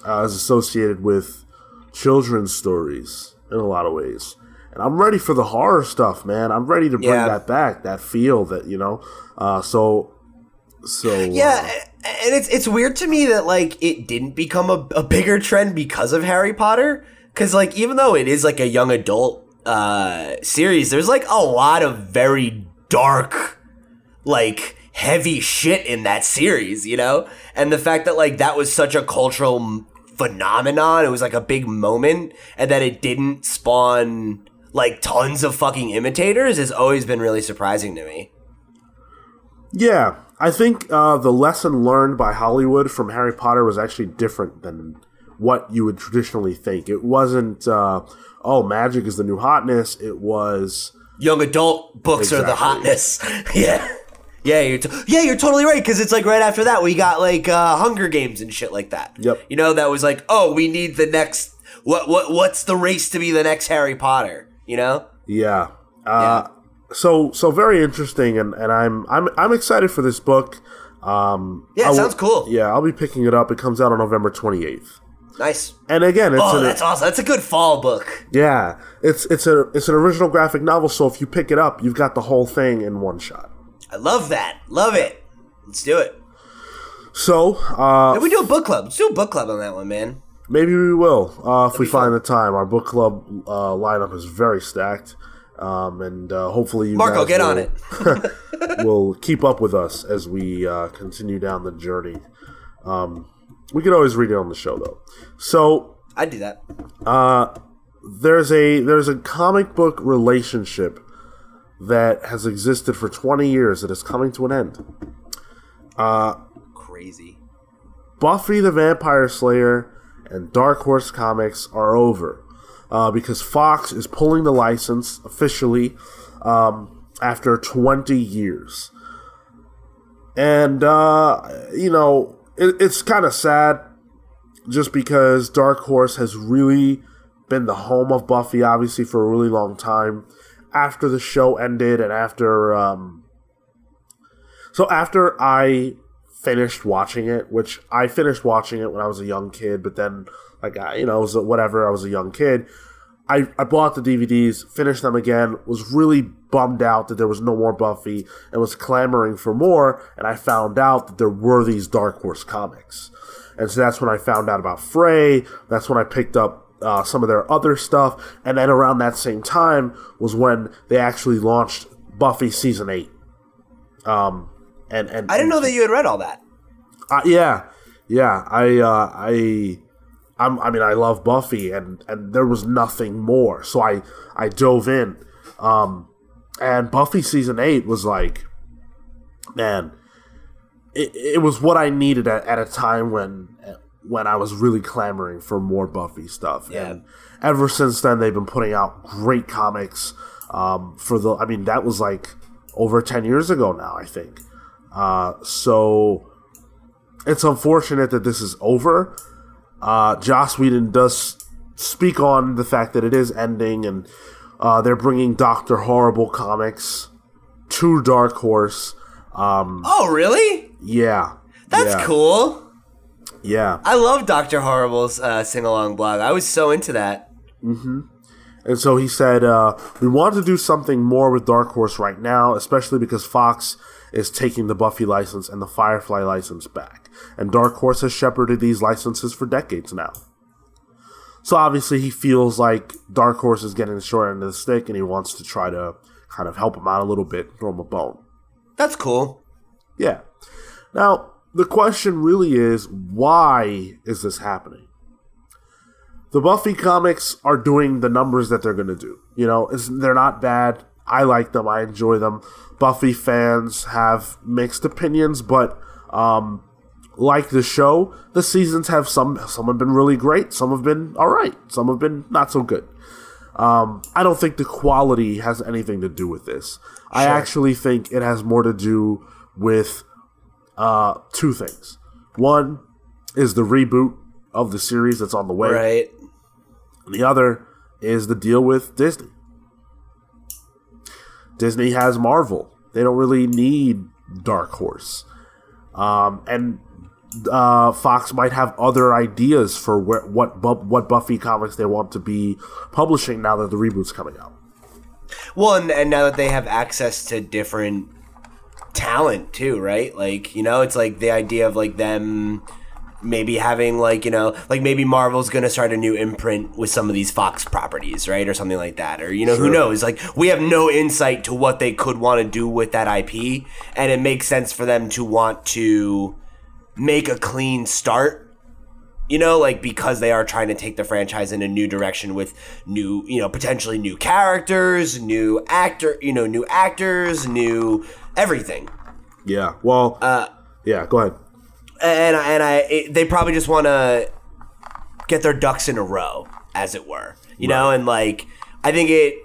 uh, is associated with children's stories in a lot of ways. And I'm ready for the horror stuff, man. I'm ready to bring Yeah. that back, that feel that you know. Uh, so, so Yeah, and it's it's weird to me that like it didn't become a, a bigger trend because of Harry Potter. Because like even though it is like a young adult uh series, there's like a lot of very dark, like heavy shit in that series, you know. And the fact that like that was such a cultural phenomenon, it was like a big moment, and that it didn't spawn like tons of fucking imitators has always been really surprising to me. Yeah, I think uh, the lesson learned by Hollywood from Harry Potter was actually different than what you would traditionally think. It wasn't, uh, oh, magic is the new hotness. It was, young adult books are the hotness. [LAUGHS] yeah. Yeah, you're t- yeah, you're totally right because it's like right after that we got like uh, Hunger Games and shit like that. Yep. You know that was like, oh, we need the next. What what what's the race to be the next Harry Potter? You know? yeah. Uh, So, so very interesting, and, and I'm I'm I'm excited for this book. Um, Yeah, it I will- sounds cool. Yeah, I'll be picking it up. It comes out on November 28th. Nice. And again, it's Oh, an, that's awesome. That's a good fall book. yeah, it's it's a it's an original graphic novel. So if you pick it up, you've got the whole thing in one shot. I love that. Love it. Let's do it. So uh, we do a book club? Let's do a book club on that one, man. Maybe we will uh, if we find the time. Our book club uh, lineup is very stacked, um, and uh, hopefully you Marco, get on will, it. [LAUGHS] [LAUGHS] will keep up with us as we uh, continue down the journey. Um, we could always read it on the show though. So I'd do that. there's a there's a comic book relationship that has existed for 20 years that is coming to an end. Crazy. Buffy the Vampire Slayer and Dark Horse Comics are over uh, because Fox is pulling the license officially um, after 20 years. And, uh, you know, it, it's kind of sad just because Dark Horse has really been the home of Buffy, obviously, for a really long time. After the show ended and after. Um, so after I finished watching it, which I finished watching it when I was a young kid, but then, like, I, you know, was whatever, I was a young kid. I, I bought the DVDs, finished them again, was really bummed out that there was no more Buffy, and was clamoring for more, and I found out that there were these Dark Horse comics. And so that's when I found out about Fray, that's when I picked up uh, some of their other stuff, and then around that same time was when they actually launched Buffy Season 8. Um, and, and I didn't know that you had read all that. uh, yeah, yeah. I, uh, I, I'm, I mean, I love Buffy, and and there was nothing more, so I, I dove in, um, and Buffy season eight was like, man, it, it was what I needed at, at a time when when I was really clamoring for more Buffy stuff, Yeah. and ever since then they've been putting out great comics. Um, for the, I mean, that was like over ten years ago now, I think. Uh, so it's unfortunate that this is over. Uh, Joss Whedon does speak on the fact that it is ending, and uh, they're bringing Doctor Horrible comics to Dark Horse. Um, Oh, really? yeah, That's yeah, cool. Yeah, I love Doctor Horrible's uh, sing along blog. I was so into that. Mhm. and so he said, uh, "We want to do something more with Dark Horse right now, especially because Fox is taking the Buffy license and the Firefly license back, and Dark Horse has shepherded these licenses for decades now." So obviously he feels like Dark Horse is getting the short end of the stick, and he wants to try to kind of help him out a little bit, throw him a bone. That's cool. Yeah. Now, the question really is why is this happening? The Buffy comics are doing the numbers that they're going to do. You know, they're not bad. I like them. I enjoy them. Buffy fans have mixed opinions, but um, like the show, the seasons have some some have been really great. Some have been all right. Some have been not so good. Um, I don't think the quality has anything to do with this. I actually think it has more to do with uh, two things. One is the reboot of the series that's on the way. Right. The other is the deal with Disney. Disney has Marvel. They don't really need Dark Horse. Um, and uh, Fox might have other ideas for where, what what Buffy comics they want to be publishing now that the reboot's coming out. Well, and, and now that they have access to different talent too, right? Like you know, it's like the idea of like them maybe having like you know like maybe marvel's gonna start a new imprint with some of these fox properties right or something like that or you know sure. who knows like we have no insight to what they could want to do with that ip and it makes sense for them to want to make a clean start you know like because they are trying to take the franchise in a new direction with new you know potentially new characters new actor you know new actors new everything yeah well uh yeah go ahead and and I it, they probably just want to get their ducks in a row, as it were. You right. know, and like I think it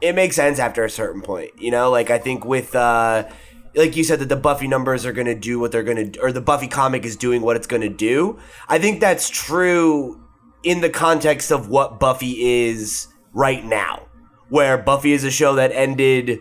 it makes sense after a certain point. You know, like I think with uh like you said that the Buffy numbers are going to do what they're going to or the Buffy comic is doing what it's going to do. I think that's true in the context of what Buffy is right now. Where Buffy is a show that ended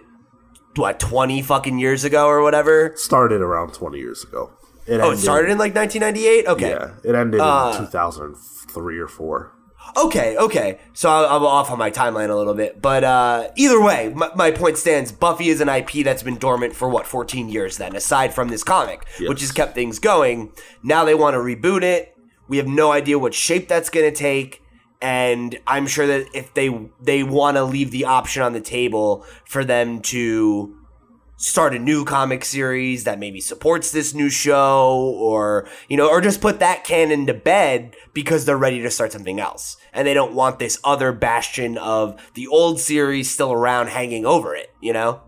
what 20 fucking years ago or whatever started around 20 years ago it oh, ended, it started in like 1998. Okay, yeah, it ended uh, in 2003 or four. Okay, okay. So I'm off on my timeline a little bit, but uh, either way, my, my, point stands. Buffy is an IP that's been dormant for what 14 years. Then, aside from this comic, yes. which has kept things going, now they want to reboot it. We have no idea what shape that's going to take, and I'm sure that if they they want to leave the option on the table for them to start a new comic series that maybe supports this new show or you know or just put that canon to bed because they're ready to start something else. And they don't want this other bastion of the old series still around hanging over it you know?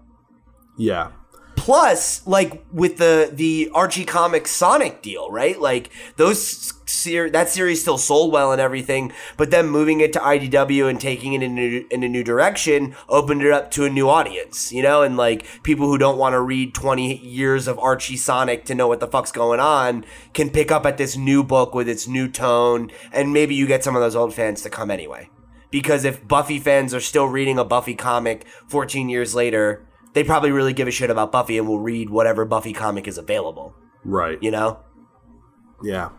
Yeah. Plus, like with the the Archie Comics Sonic deal, right? Like those ser- that series still sold well and everything, but then moving it to IDW and taking it in a, in a new direction opened it up to a new audience, you know, and like people who don't want to read twenty years of Archie Sonic to know what the fuck's going on can pick up at this new book with its new tone, and maybe you get some of those old fans to come anyway. Because if Buffy fans are still reading a Buffy comic 14 years later, they probably really give a shit about Buffy and will read whatever Buffy comic is available. Right. You know? Yeah.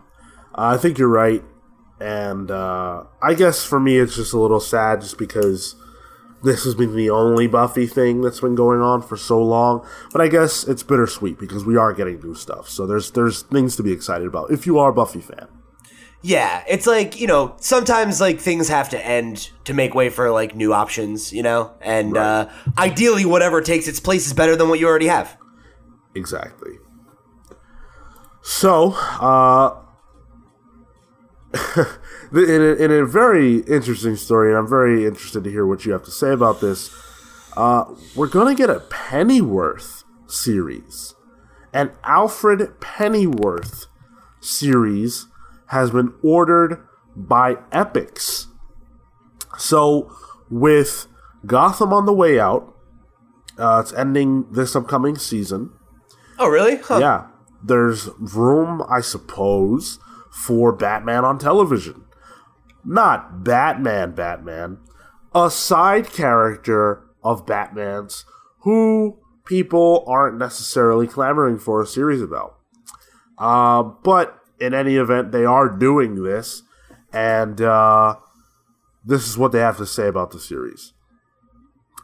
Uh, I think you're right. And uh, I guess for me, it's just a little sad just because this has been the only Buffy thing that's been going on for so long. But I guess it's bittersweet because we are getting new stuff. So there's there's things to be excited about if you are a Buffy fan. Yeah, it's like, you know, sometimes like things have to end to make way for like new options, you know? And right. uh ideally whatever takes its place is better than what you already have. Exactly. So, uh [LAUGHS] in, a, in a very interesting story, and I'm very interested to hear what you have to say about this. Uh, we're gonna get a Pennyworth series, an Alfred Pennyworth series has been ordered by Epix. So, with Gotham on the way out, uh, it's ending this upcoming season. Oh, really? Huh. Yeah. There's room, I suppose, for Batman on television. Not Batman, Batman. A side character of Batman's who people aren't necessarily clamoring for a series about. Uh, but in any event, they are doing this, and uh, this is what they have to say about the series.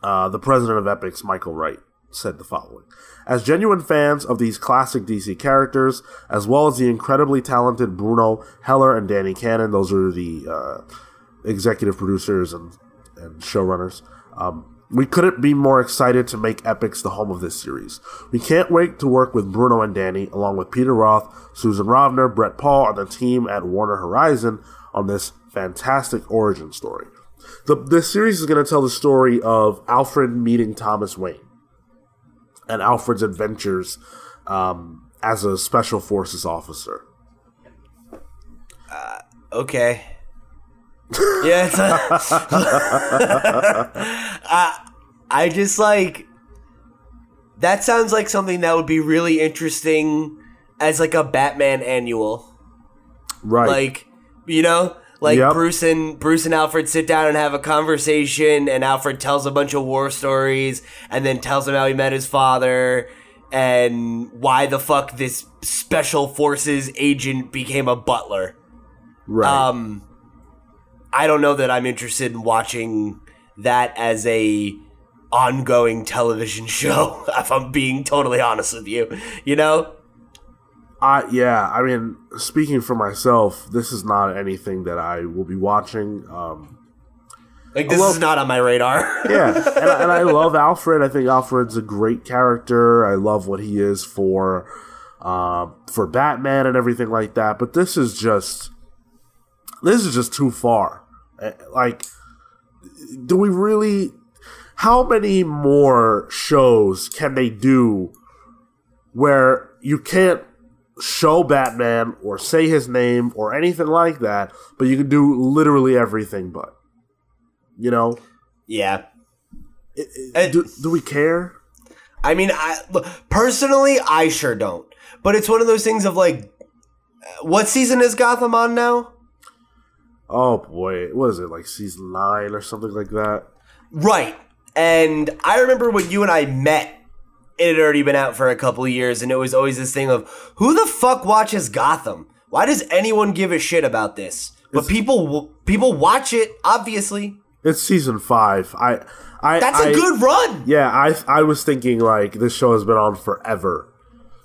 Uh, the president of Epix, Michael Wright, said the following As genuine fans of these classic DC characters, as well as the incredibly talented Bruno Heller and Danny Cannon, those are the uh, executive producers and, and showrunners, um, we couldn't be more excited to make Epix the home of this series. We can't wait to work with Bruno and Danny, along with Peter Roth, Susan Rovner, Brett Paul, and the team at Warner Horizon on this fantastic origin story. The, this series is going to tell the story of Alfred meeting Thomas Wayne and Alfred's adventures um, as a special forces officer. Uh, okay. [LAUGHS] yeah, it's a, [LAUGHS] I, I just like that sounds like something that would be really interesting as like a Batman annual. Right. Like, you know, Like Yep. Bruce and Bruce and Alfred sit down and have a conversation, and Alfred tells a bunch of war stories, and then tells him how he met his father and why the fuck this special forces agent became a butler. Right. Um, I don't know that I'm interested in watching that as a ongoing television [LAUGHS] show. If I'm being totally honest with you, you know. I yeah, I mean, speaking for myself, this is not anything that I will be watching. Um, Like this Well- is not on my radar. yeah, and, I- [LAUGHS] and I love Alfred. I think Alfred's a great character. I love what he is for uh, for Batman and everything like that. But this is just this is just too far. Eh, Like, do we really? How many more shows can they do where you can't show Batman or say his name or anything like that, but you can do literally everything but? You know, yeah. do, do we care? I mean, I personally, I sure don't. But it's one of those things of like, what season is Gotham on now? Oh boy, what is it like season nine or something like that? Right. And I remember when you and I met, it had already been out for a couple of years, and it was always this thing of who the fuck watches Gotham? Why does anyone give a shit about this? But people people watch it, obviously. It's season five. I, I, That's a a good run. Yeah, I, I was thinking like this show has been on forever,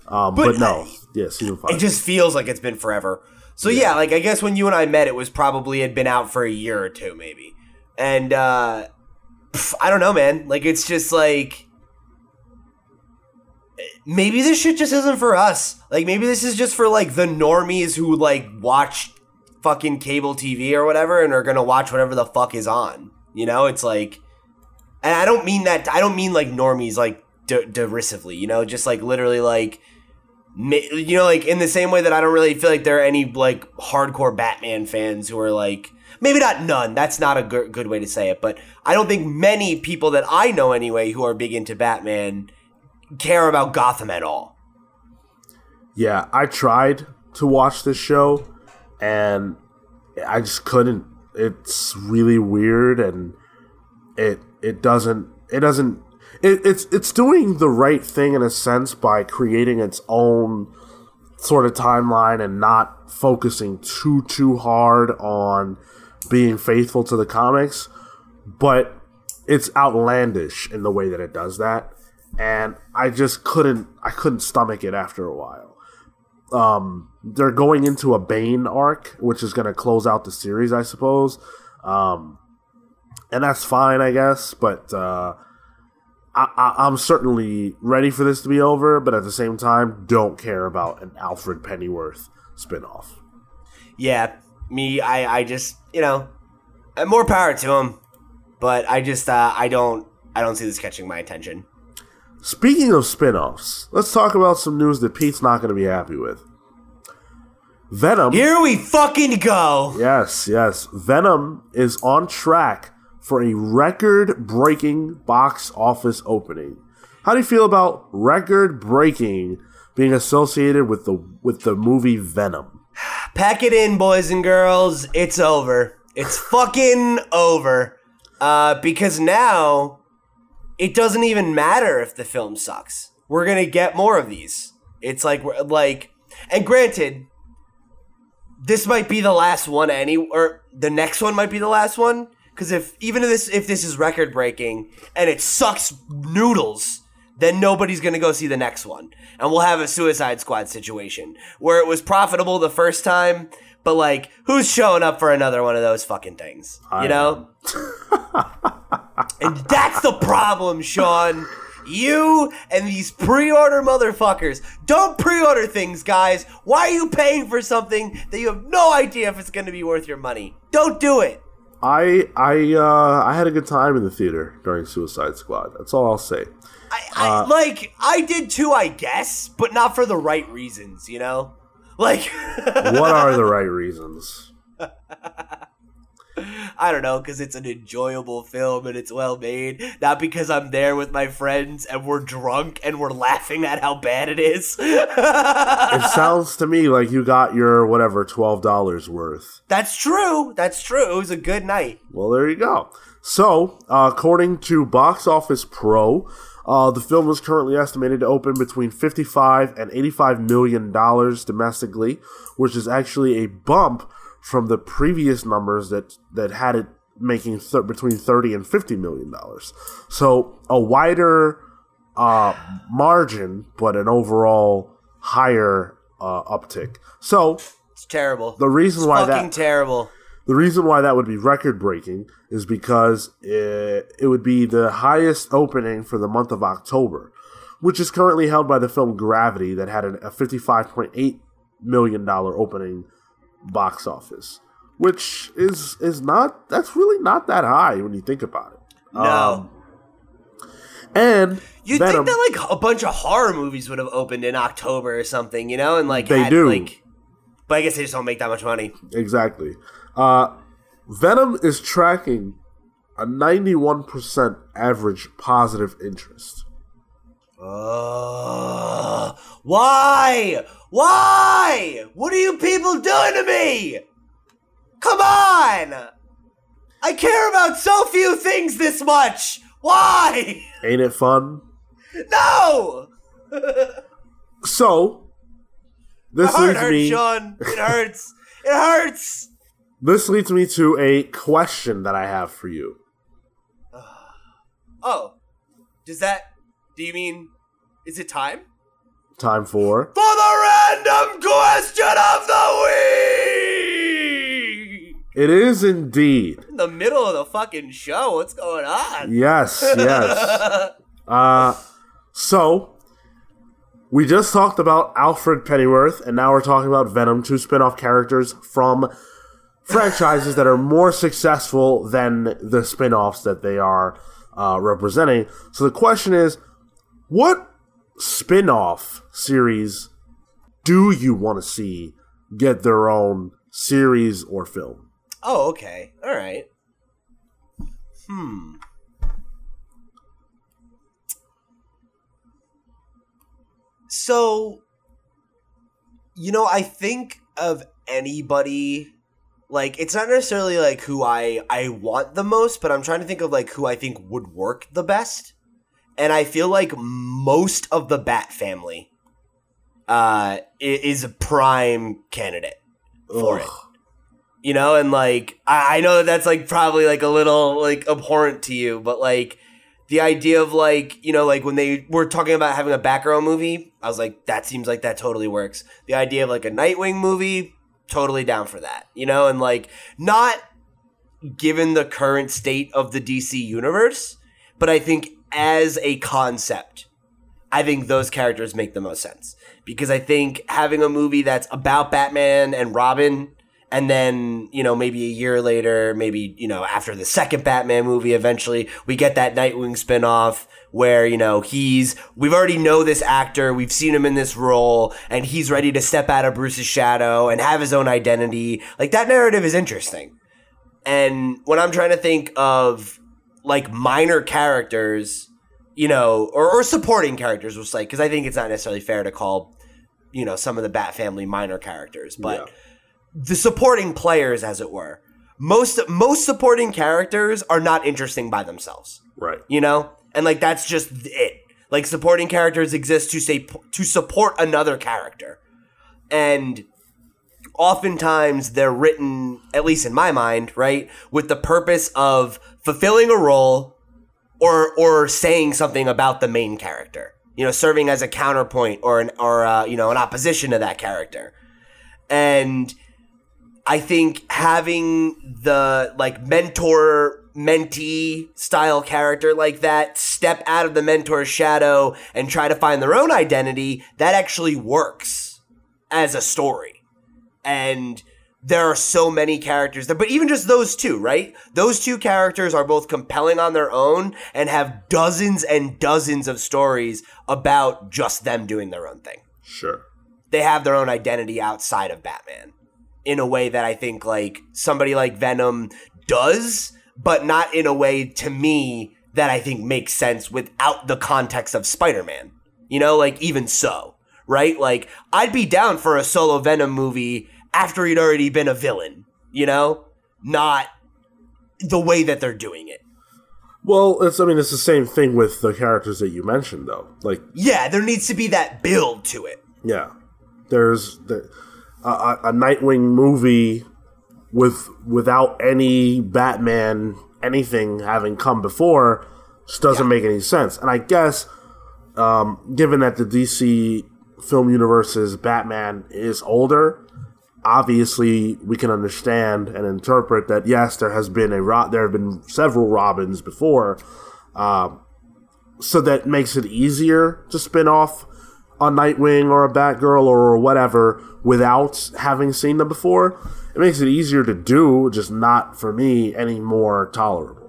um, but, But no, yeah, season five. It just feels like it's been forever. So yeah, like I guess when you and I met, it was probably had been out for a year or two, maybe. And uh pff, I don't know, man. Like it's just like maybe this shit just isn't for us. Like maybe this is just for like the normies who like watch fucking cable TV or whatever and are gonna watch whatever the fuck is on. You know, it's like, and I don't mean that. I don't mean like normies like de- derisively. You know, just like literally like you know, like in the same way that I don't really feel like there are any like hardcore Batman fans who are like maybe not none. That's not a good way to say it, but I don't think many people that I know anyway who are big into Batman care about Gotham at all. yeah, I tried to watch this show, and I just couldn't. It's really weird, and it it doesn't it doesn't it, it's it's doing the right thing in a sense by creating its own sort of timeline and not focusing too too hard on being faithful to the comics but it's outlandish in the way that it does that and i just couldn't i couldn't stomach it after a while um they're going into a bane arc which is going to close out the series i suppose um and that's fine i guess but uh I, I'm certainly ready for this to be over, but at the same time, don't care about an Alfred Pennyworth spinoff. Yeah, me, I, I just, you know, more power to him, but I just, uh, I don't, I don't see this catching my attention. Speaking of spinoffs, let's talk about some news that Pete's not going to be happy with. Venom. Here we fucking go. Yes, yes. Venom is on track for a record breaking box office opening. How do you feel about record breaking being associated with the with the movie Venom? Pack it in, boys and girls. It's over. It's fucking over. Uh, because now it doesn't even matter if the film sucks. We're gonna get more of these. It's like like, and granted, this might be the last one. Any or the next one might be the last one. Because if even if this if this is record breaking and it sucks noodles, then nobody's gonna go see the next one, and we'll have a Suicide Squad situation where it was profitable the first time, but like who's showing up for another one of those fucking things? You I know. [LAUGHS] and that's the problem, Sean. You and these pre-order motherfuckers don't pre-order things, guys. Why are you paying for something that you have no idea if it's going to be worth your money? Don't do it. I I uh, I had a good time in the theater during Suicide Squad. That's all I'll say. I, I like I did too, I guess, but not for the right reasons, you know. Like [LAUGHS] What are the right reasons? [LAUGHS] I don't know, because it's an enjoyable film and it's well made. Not because I'm there with my friends and we're drunk and we're laughing at how bad it is. it [LAUGHS] sounds to me like you got your whatever twelve dollars worth. That's true. That's true. It was a good night. Well, there you go. So, uh, according to Box Office Pro, uh, the film is currently estimated to open between 55 and 85 million dollars domestically, which is actually a bump from the previous numbers that that had it making th- between 30 and 50 million dollars. So, a wider uh, margin, but an overall higher uh, uptick. So, it's terrible. The reason it's why fucking that terrible the reason why that would be record breaking is because it, it would be the highest opening for the month of October, which is currently held by the film Gravity, that had an, a $55.8 million opening box office, which is is not that's really not that high when you think about it. No. Um, and you think that like a bunch of horror movies would have opened in October or something, you know, and like they had, do. Like, but I guess they just don't make that much money. Exactly. Uh, Venom is tracking a 91% average positive interest. Uh, why? Why? What are you people doing to me? Come on! I care about so few things this much! Why? [LAUGHS] Ain't it fun? No! [LAUGHS] so, this My heart leads hurts, me. Sean. It hurts. it hurts. This leads me to a question that I have for you. [SIGHS] Oh, does that? Do you mean? Is it time? Time for for the random question of the week. It is indeed in the middle of the fucking show. What's going on? Yes, yes. [LAUGHS] uh, so we just talked about Alfred Pennyworth, and now we're talking about Venom, two spin-off characters from franchises that are more successful than the spin-offs that they are uh, representing. So the question is, what spin-off series do you want to see get their own series or film? Oh, okay. All right. Hmm. So, you know, I think of anybody like it's not necessarily like who I I want the most, but I'm trying to think of like who I think would work the best. And I feel like most of the Bat family uh is a prime candidate for Ugh. it. You know, and like I, I know that that's like probably like a little like abhorrent to you, but like the idea of like you know like when they were talking about having a Batgirl movie, I was like that seems like that totally works. The idea of like a Nightwing movie, totally down for that. You know, and like not given the current state of the DC universe, but I think as a concept, I think those characters make the most sense. Because I think having a movie that's about Batman and Robin and then you know maybe a year later maybe you know after the second batman movie eventually we get that nightwing spinoff where you know he's we've already know this actor we've seen him in this role and he's ready to step out of bruce's shadow and have his own identity. Like that narrative is interesting. And when i'm trying to think of like minor characters you know or, or supporting characters was like because i think it's not necessarily fair to call you know some of the bat family minor characters but yeah the supporting players, as it were. Most most supporting characters are not interesting by themselves. Right. You know? And like that's just it. Like supporting characters exist to say to support another character. And oftentimes they're written, at least in my mind, right, with the purpose of fulfilling a role or or saying something about the main character. You know, serving as a counterpoint or an or uh, you know an opposition to that character. And I think having the like mentor mentee style character like that step out of the mentor's shadow and try to find their own identity, that actually works as a story. And there are so many characters there, but even just those two, right? Those two characters are both compelling on their own and have dozens and dozens of stories about just them doing their own thing. Sure. They have their own identity outside of Batman in a way that I think like somebody like Venom does, but not in a way to me that I think makes sense without the context of Spider Man. You know, like even so, right? Like I'd be down for a solo Venom movie after he'd already been a villain, you know? Not the way that they're doing it. Well, it's I mean it's the same thing with the characters that you mentioned though. Like Yeah, there needs to be that build to it. yeah, there's the, a, a, Nightwing movie with without any Batman anything having come before just doesn't Yeah. make any sense. And I guess um, given that the DC film universe's Batman is older, obviously we can understand and interpret that yes, there has been a Ro- there have been several Robins before, um, so that makes it easier to spin off a Nightwing or a Batgirl or whatever without having seen them before. It makes it easier to do, just not for me any more tolerable.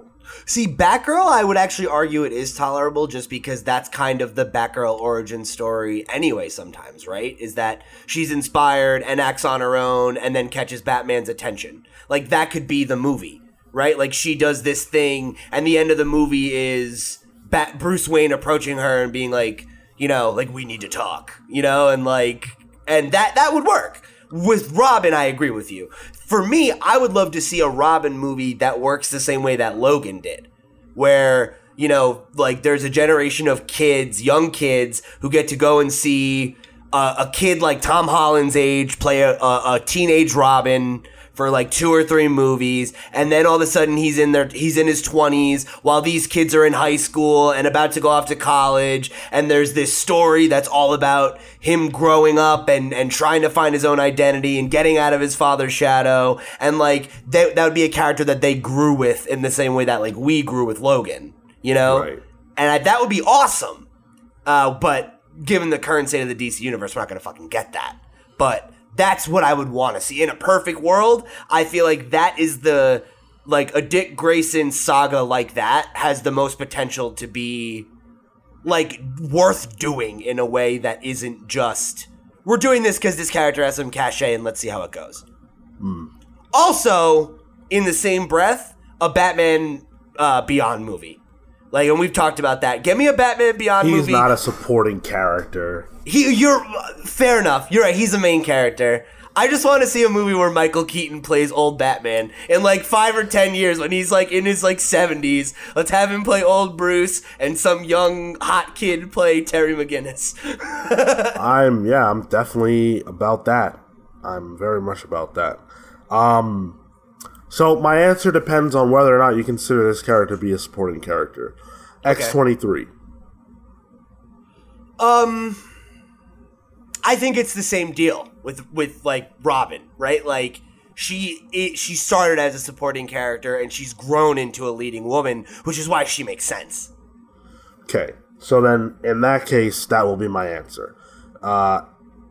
See, Batgirl, I would actually argue it is tolerable just because that's kind of the Batgirl origin story anyway, sometimes, right? Is that she's inspired and acts on her own and then catches Batman's attention. Like, that could be the movie, right? Like, she does this thing, and the end of the movie is Bat- Bruce Wayne approaching her and being like, you know, like, we need to talk, you know, and like, and that, that would work. With Robin, I agree with you. For me, I would love to see a Robin movie that works the same way that Logan did, where you know, like there's a generation of kids, young kids, who get to go and see uh, a kid like Tom Holland's age play a, a, a teenage Robin for like two or three movies, and then all of a sudden he's in there, he's in his twenties, while these kids are in high school and about to go off to college, and there's this story that's all about him growing up and and trying to find his own identity and getting out of his father's shadow, and like that that would be a character that they grew with in the same way that like we grew with Logan, you know, Right. and I, that would be awesome. Uh, but given the current state of the DC universe, we're not gonna fucking get that. But that's what I would want to see in a perfect world. I feel like that is the like a Dick Grayson saga like that has the most potential to be like worth doing in a way that isn't just we're doing this because this character has some cachet and let's see how it goes. Also, in the same breath, a Batman uh, Beyond movie. Like, and we've talked about that. Get me a Batman Beyond He's movie. not a supporting character. He, you're fair enough. You're right. He's a main character. I just want to see a movie where Michael Keaton plays old Batman in like five or ten years when he's like in his like seventies. Let's have him play old Bruce and some young hot kid play Terry McGinnis. [LAUGHS] I'm yeah, I'm definitely about that. I'm very much about that. Um so my answer depends on whether or not you consider this character to be a supporting character. X twenty three. Um, I think it's the same deal with with like Robin, right? Like she it, she started as a supporting character and she's grown into a leading woman, which is why she makes sense. Okay. So then in that case that will be my answer. Uh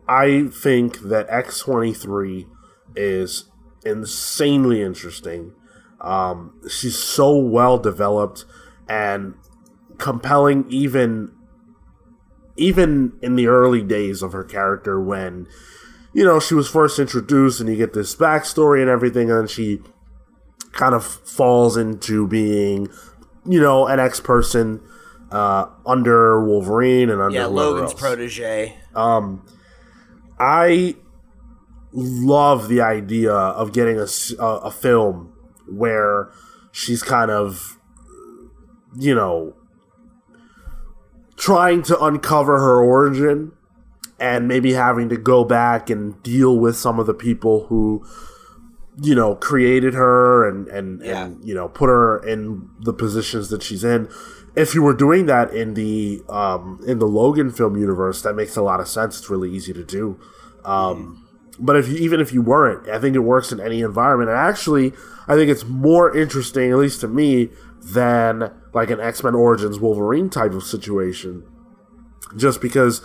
I think that X twenty three is insanely interesting. Um she's so well developed and compelling even even in the early days of her character when you know she was first introduced and you get this backstory and everything and then she kind of falls into being you know an ex person uh, under wolverine and under Yeah, Logan's protege. i love the idea of getting a a film where she's kind of you know trying to uncover her origin and maybe having to go back and deal with some of the people who you know created her and and, Yeah. and you know put her in the positions that she's in. If you were doing that in the um in the logan film universe that makes a lot of sense. It's really easy to do. Um but if you even if you weren't i think it works in any environment and actually i think it's more interesting at least to me than like an x-men origins wolverine type of situation just because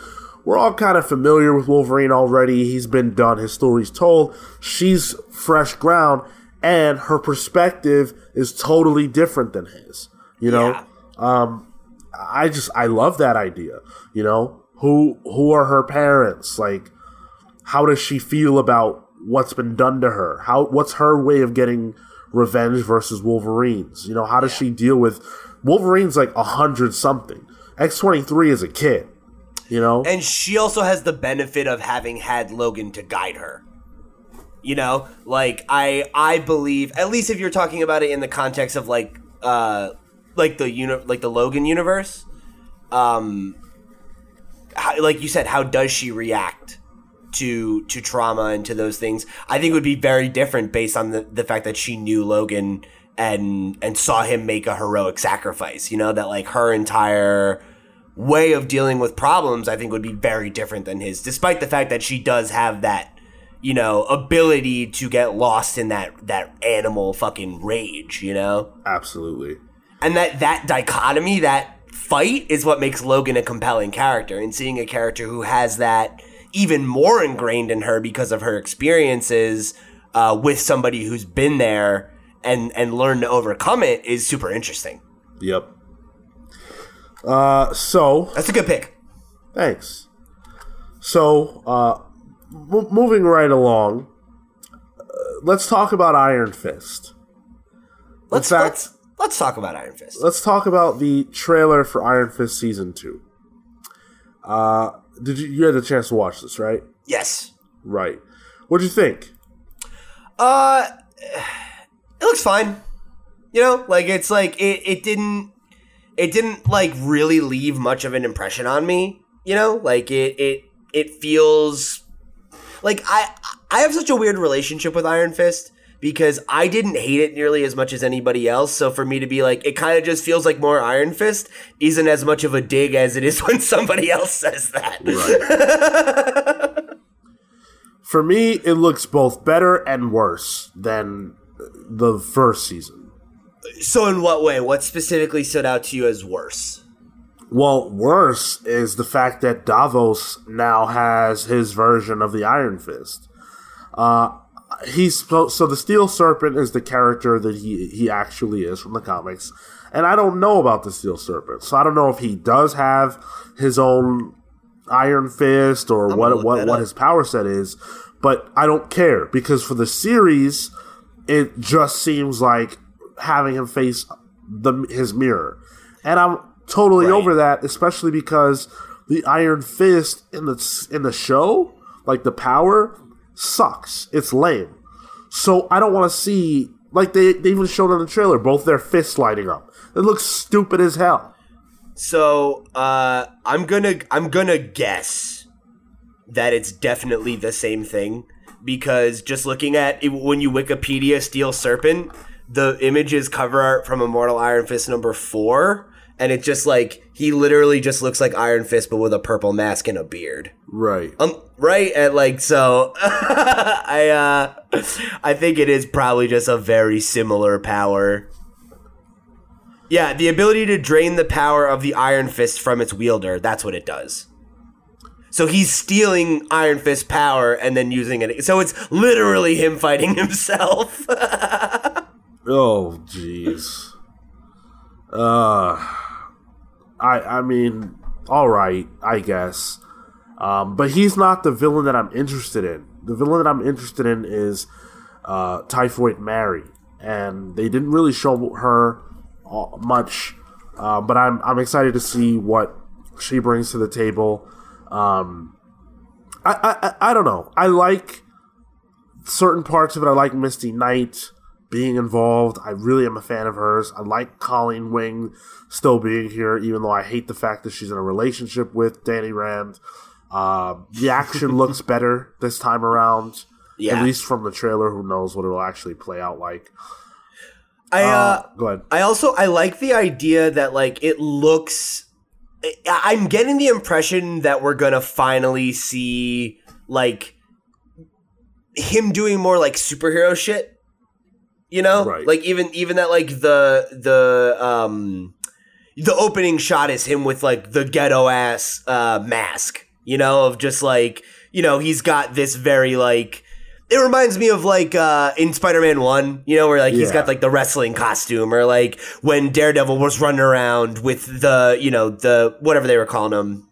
we're all kind of familiar with Wolverine already. He's been done, his story's told. She's fresh ground, and her perspective is totally different than his. You know, Yeah. Um, I just I love that idea. You know, who who are her parents? Like, how does she feel about what's been done to her? How what's her way of getting revenge versus Wolverines. You know, how does yeah. she deal with Wolverine's like a hundred something. X twenty three is a kid. You know, and she also has the benefit of having had Logan to guide her. You know, like I I believe at least if you're talking about it in the context of like uh like the uni- like the Logan universe, um, how, like you said, how does she react to to trauma and to those things? I think would be very different based on the the fact that she knew Logan and and saw him make a heroic sacrifice. You know that like her entire way of dealing with problems, I think would be very different than his, despite the fact that she does have that you know ability to get lost in that that animal fucking rage. You know, absolutely. And that that dichotomy, that fight, is what makes Logan a compelling character. And seeing a character who has that even more ingrained in her because of her experiences uh, with somebody who's been there and and learn to overcome it is super interesting. Yep. Uh, so that's a good pick. Thanks. So, uh, m- moving right along, uh, let's talk about Iron Fist. Let's, fact, let's let's talk about Iron Fist. Let's talk about the trailer for Iron Fist season two. Uh, did you you had the chance to watch this, right? Yes. Right. What do you think? Uh it looks fine. You know, like it's like it, it didn't it didn't like really leave much of an impression on me. You know, like it it it feels like I I have such a weird relationship with Iron Fist because I didn't hate it nearly as much as anybody else. So for me to be like, it kind of just feels like more Iron Fist isn't as much of a dig as it is [LAUGHS] when somebody else says that. Right. [LAUGHS] for me, it looks both better and worse than the first season. So, in what way? What specifically stood out to you as worse? Well, worse is the fact that Davos now has his version of the Iron Fist. Uh, he's so, so the Steel Serpent is the character that he he actually is from the comics, and I don't know about the Steel Serpent, so I don't know if he does have his own Iron Fist or I'm what what what his power set is, but I don't care because for the series it just seems like having him face the his mirror, and I'm totally right. over that, especially because the Iron Fist in the in the show, like the power, sucks. It's lame. So I don't want to see like they they even showed on the trailer both their fists lighting up. It looks stupid as hell. So uh, I'm gonna I'm gonna guess that it's definitely the same thing because just looking at it, when you Wikipedia Steel Serpent, the image is cover art from Immortal Iron Fist number four, and it just like he literally just looks like Iron Fist but with a purple mask and a beard. Right. Um. Right. And like so, [LAUGHS] I uh, I think it is probably just a very similar power. Yeah, the ability to drain the power of the Iron Fist from its wielder. That's what it does. So he's stealing Iron Fist power and then using it. So it's literally him fighting [LAUGHS] himself. [LAUGHS] oh, jeez. Uh, I I mean, all right, I guess. Um, but he's not the villain that I'm interested in. The villain that I'm interested in is uh, Typhoid Mary, and they didn't really show her uh, much. Uh, but I'm I'm excited to see what she brings to the table. Um, I, I I don't know. I like certain parts of it. I like Misty Knight being involved. I really am a fan of hers. I like Colleen Wing still being here, even though I hate the fact that she's in a relationship with Danny Rand. Uh, the action [LAUGHS] looks better this time around. Yeah. At least from the trailer, who knows what it'll actually play out like. I uh, uh, go ahead. I also I like the idea that like it looks I'm getting the impression that we're gonna finally see like him doing more like superhero shit. You know, right. like even even that like the the um the opening shot is him with like the ghetto ass uh mask. You know, of just like you know he's got this very like it reminds me of like uh, in Spider-Man One, you know, where like he's got like the wrestling costume, or like when Daredevil was running around with the, you know, the whatever they were calling him,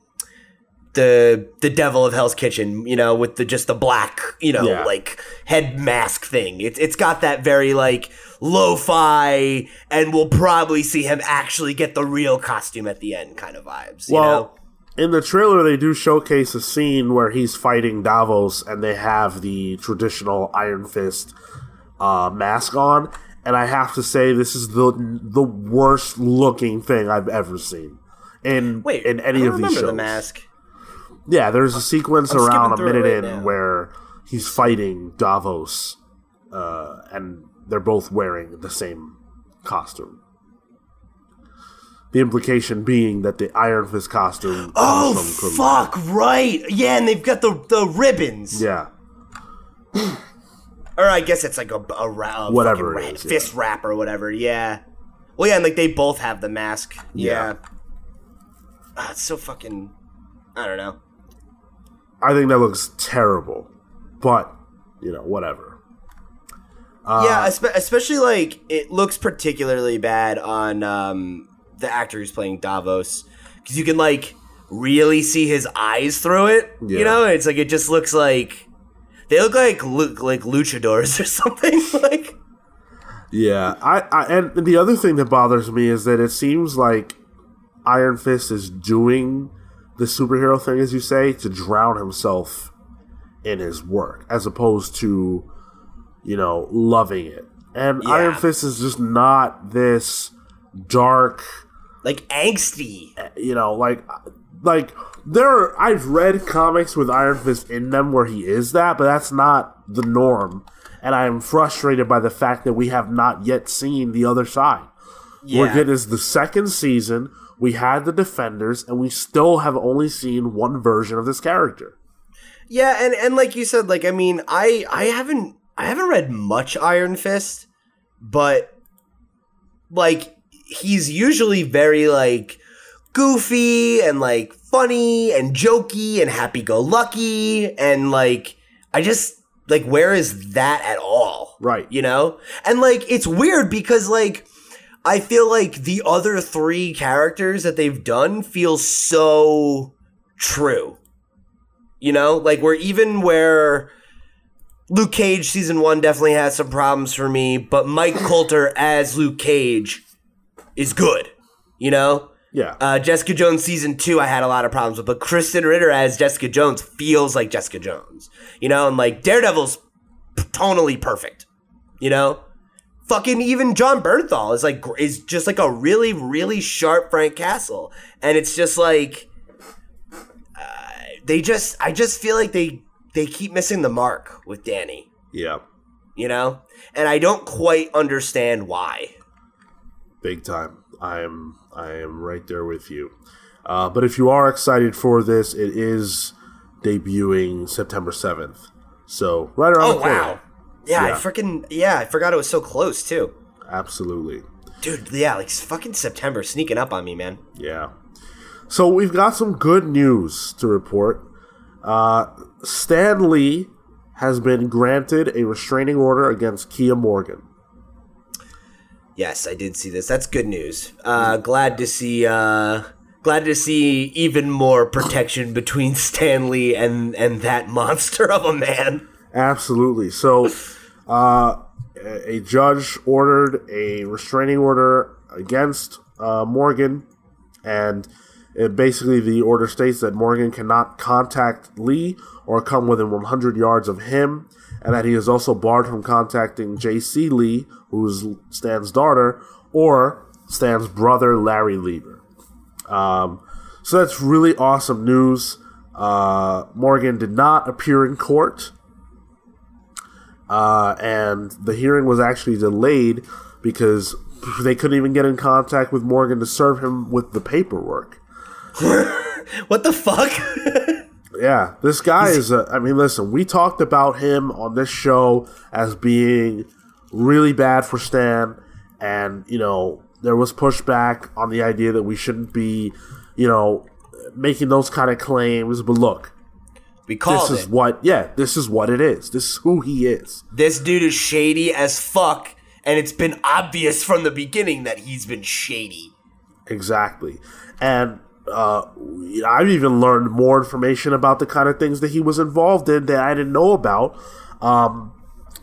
the the devil of Hell's Kitchen, you know, with the just the black, you know, Yeah. like head mask thing. It's it's got that very like lo-fi, and we'll probably see him actually get the real costume at the end, kind of vibes. You know? Well, in the trailer, they do showcase a scene where he's fighting Davos, and they have the traditional Iron Fist uh, mask on. And I have to say, this is the the worst looking thing I've ever seen in Wait, in any I of these shows. the mask. Yeah, there's a sequence I'm around a skipping through it minute right in now. where he's fighting Davos, uh, and they're both wearing the same costume. The implication being that the Iron Fist costume. Oh fuck! Right, yeah, and they've got the the ribbons. Yeah, [CLEARS THROAT] Or I guess it's like a, a, ra- a Whatever ra- is, yeah. fist wrap or whatever. Yeah. Well, yeah, and like they both have the mask. Yeah. Yeah. Ah, it's so fucking. I don't know. I think that looks terrible, but you know, whatever. Uh, yeah, especially like it looks particularly bad on um, the actor who's playing Davos because you can like really see his eyes through it. Yeah. You know, it's like it just looks like they look like lu- like luchadors [LAUGHS] or something. [LAUGHS] like Yeah, I, I and the other thing that bothers me is that it seems like Iron Fist is doing the superhero thing, as you say, to drown himself in his work, as opposed to, you know, loving it. And Yeah. Iron Fist is just not this dark, like angsty. Eh, you know, like like there. Are, I've read comics with Iron Fist in them where he is that, but that's not the norm. And I am frustrated by the fact that we have not yet seen the other side. We're getting is the second season. We had the Defenders, and we still have only seen one version of this character. Yeah, and and like you said, like I mean, I I haven't I haven't read much Iron Fist, but like he's usually very like goofy and like funny and jokey and happy go lucky and like I just like where is that at all? Right. You know? And like it's weird because like I feel like the other three characters that they've done feel so true. You know, like where even where Luke Cage season one definitely has some problems for me, but Mike [LAUGHS] Colter as Luke Cage is good. You know, Yeah. uh, Jessica Jones season two, I had a lot of problems with, but Krysten Ritter as Jessica Jones feels like Jessica Jones. You know, and like Daredevil's tonally perfect. You know, fucking even Jon Bernthal is like is just like a really really sharp Frank Castle, and it's just like uh, they just I just feel like they they keep missing the mark with Danny. yeah. You know, and I don't quite understand why. Big time. I am. I am right there with you. Uh, but if you are excited for this, it is debuting September seventh. So right around Oh the corner. wow. Yeah, I freaking yeah, I forgot it was so close too. Absolutely. Dude, yeah, like fucking September sneaking up on me, man. Yeah. So we've got some good news to report. Uh, Stan Lee has been granted a restraining order against Keya Morgan. Yes, I did see this. That's good news. Uh glad to see uh glad to see even more protection [LAUGHS] between Stan Lee and and that monster of a man. Absolutely. So, uh, a judge ordered a restraining order against uh, Morgan, and it basically the order states that Morgan cannot contact Lee or come within 100 yards of him, and that he is also barred from contacting J.C. Lee, who's Stan's daughter, or Stan's brother, Larry Lieber. Um, so that's really awesome news. Uh, Morgan did not appear in court, uh, and the hearing was actually delayed because they couldn't even get in contact with Morgan to serve him with the paperwork. [LAUGHS] What the fuck? [LAUGHS] Yeah, this guy is. A, I mean, listen, we talked about him on this show as being really bad for Stan, and you know there was pushback on the idea that we shouldn't be, you know, making those kind of claims. But look, we called this is it. what. Yeah, this is what it is. This is who he is. This dude is shady as fuck, and it's been obvious from the beginning that he's been shady. Exactly. And uh, I've even learned more information about the kind of things that he was involved in that I didn't know about. Um,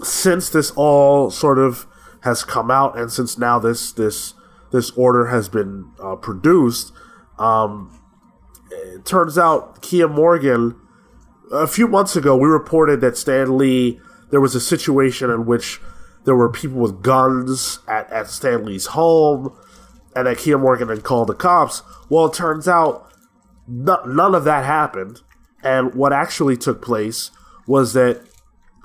since this all sort of has come out, and since now this this this order has been uh, produced, um, it turns out Keya Morgan. A few months ago, we reported that Stan Lee. There was a situation in which there were people with guns at, at Stan Lee's home, and that Keya Morgan had called the cops. Well, it turns out no, none of that happened. And what actually took place was that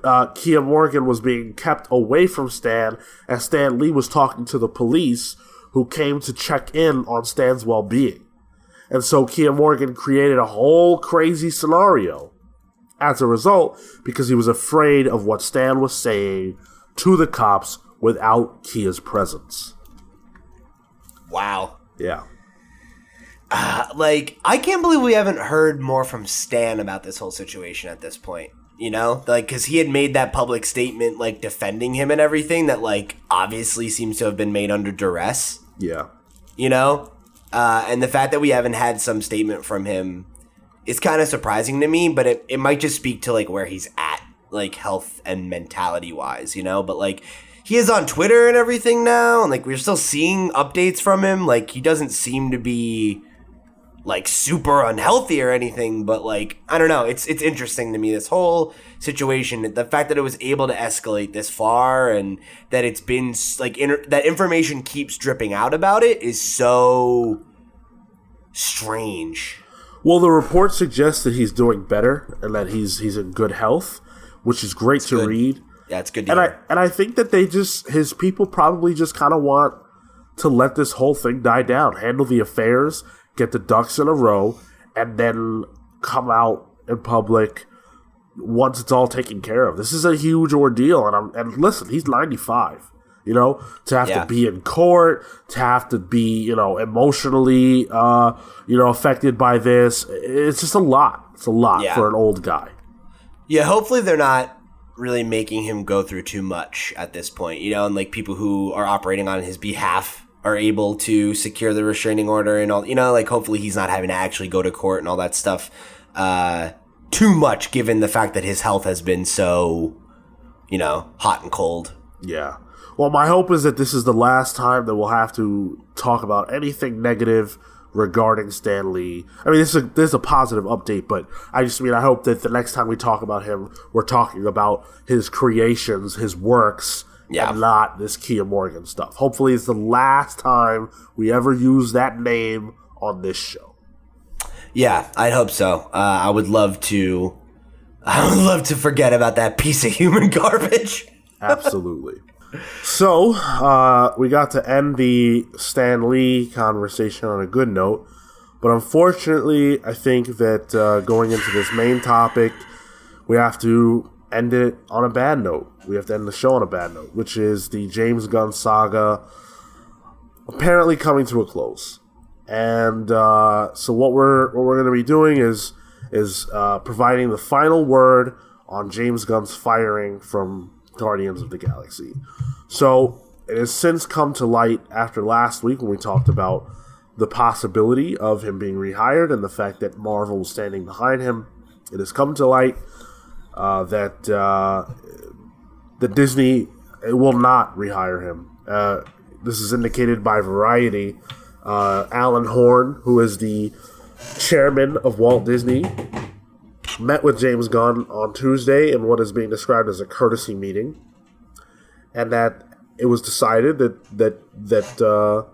uh, Keya Morgan was being kept away from Stan as Stan Lee was talking to the police who came to check in on Stan's well being. And so Keya Morgan created a whole crazy scenario as a result because he was afraid of what Stan was saying to the cops without Keya's presence. Wow. Yeah. Uh, like, I can't believe we haven't heard more from Stan about this whole situation at this point. You know, like, because he had made that public statement, like, defending him and everything that, like, obviously seems to have been made under duress. Yeah. You know? Uh, and the fact that we haven't had some statement from him is kind of surprising to me, but it, it might just speak to, like, where he's at, like, health and mentality wise, you know? But, like, he is on Twitter and everything now, and, like, we're still seeing updates from him. Like, he doesn't seem to be like super unhealthy or anything, but like I don't know. It's it's interesting to me this whole situation, the fact that it was able to escalate this far, and that it's been like inter- that information keeps dripping out about it is so strange. Well, the report suggests that he's doing better and that he's he's in good health, which is great to good. read. Yeah, it's good. To And hear. I and I think that they just his people probably just kind of want to let this whole thing die down, handle the affairs, get the ducks in a row, and then come out in public once it's all taken care of. This is a huge ordeal, and I'm and listen, he's 95. You know, to have Yeah. to be in court, to have to be, you know, emotionally, uh, you know, affected by this. It's just a lot. It's a lot Yeah. for an old guy. Yeah, hopefully they're not really making him go through too much at this point, you know, and like people who are operating on his behalf are able to secure the restraining order and all, you know, like hopefully he's not having to actually go to court and all that stuff uh too much given the fact that his health has been so, you know, hot and cold. Yeah. Well, my hope is that this is the last time that we'll have to talk about anything negative regarding Stan Lee. I mean, this is a, this is a positive update, but I just mean I hope that the next time we talk about him, we're talking about his creations, his works, Yeah. and not this Keya Morgan stuff. Hopefully, it's the last time we ever use that name on this show. Yeah, I'd hope so. Uh, I would love to [LAUGHS] I would love to forget about that piece of human [LAUGHS] garbage. Absolutely. So, uh, we got to end the Stan Lee conversation on a good note, but unfortunately, I think that uh, going into this main topic, we have to end it on a bad note. We have to end the show on a bad note, which is the James Gunn saga apparently coming to a close. And uh, so, what we're what we're going to be doing is is uh, providing the final word on James Gunn's firing from Guardians of the Galaxy. So it has since come to light after last week when we talked about the possibility of him being rehired and the fact that Marvel was standing behind him. It has come to light uh, that uh, that Disney will not rehire him. Uh, this is indicated by Variety. Uh, Alan Horn, who is the chairman of Walt Disney, met with James Gunn on Tuesday in what is being described as a courtesy meeting, and that it was decided that that that uh,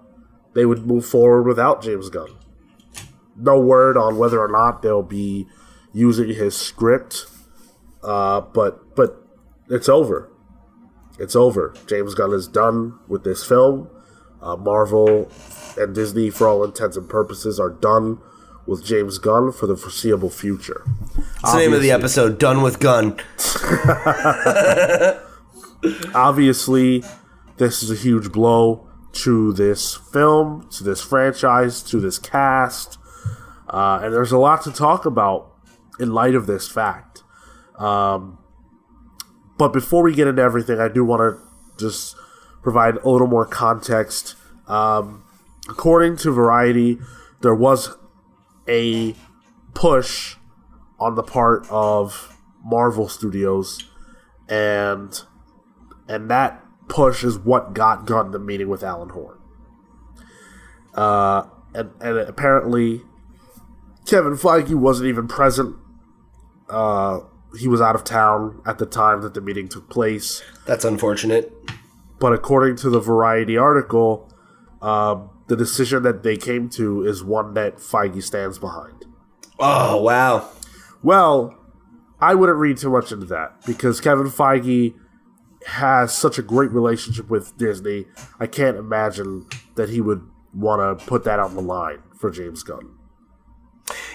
they would move forward without James Gunn. No word on whether or not they'll be using his script, uh, but but it's over. It's over. James Gunn is done with this film. Uh, Marvel and Disney, for all intents and purposes, are done with James Gunn for the foreseeable future. What's the name of the episode? Done with Gun. [LAUGHS] obviously this is a huge blow to this film to this franchise to this cast uh, and there's a lot to talk about in light of this fact um, but before we get into everything i do want to just provide a little more context um, according to variety there was a push on the part of Marvel Studios, and and that push is what got Gunn the meeting with Alan Horn. Uh, and and apparently, Kevin Feige wasn't even present. Uh, he was out of town at the time that the meeting took place. That's unfortunate. But according to the Variety article, uh, the decision that they came to is one that Feige stands behind. Oh wow! Well, I wouldn't read too much into that because Kevin Feige has such a great relationship with Disney. I can't imagine that he would want to put that on the line for James Gunn.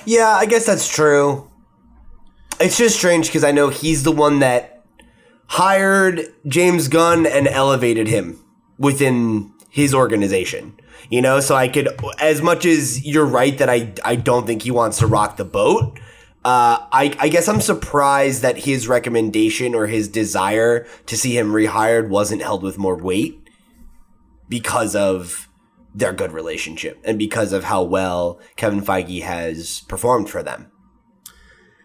Yeah, I guess that's true. It's just strange because I know he's the one that hired James Gunn and elevated him within his organization. You know, so I could, as much as you're right that I, I don't think he wants to rock the boat. Uh, I, I guess I'm surprised that his recommendation or his desire to see him rehired wasn't held with more weight because of their good relationship and because of how well Kevin Feige has performed for them.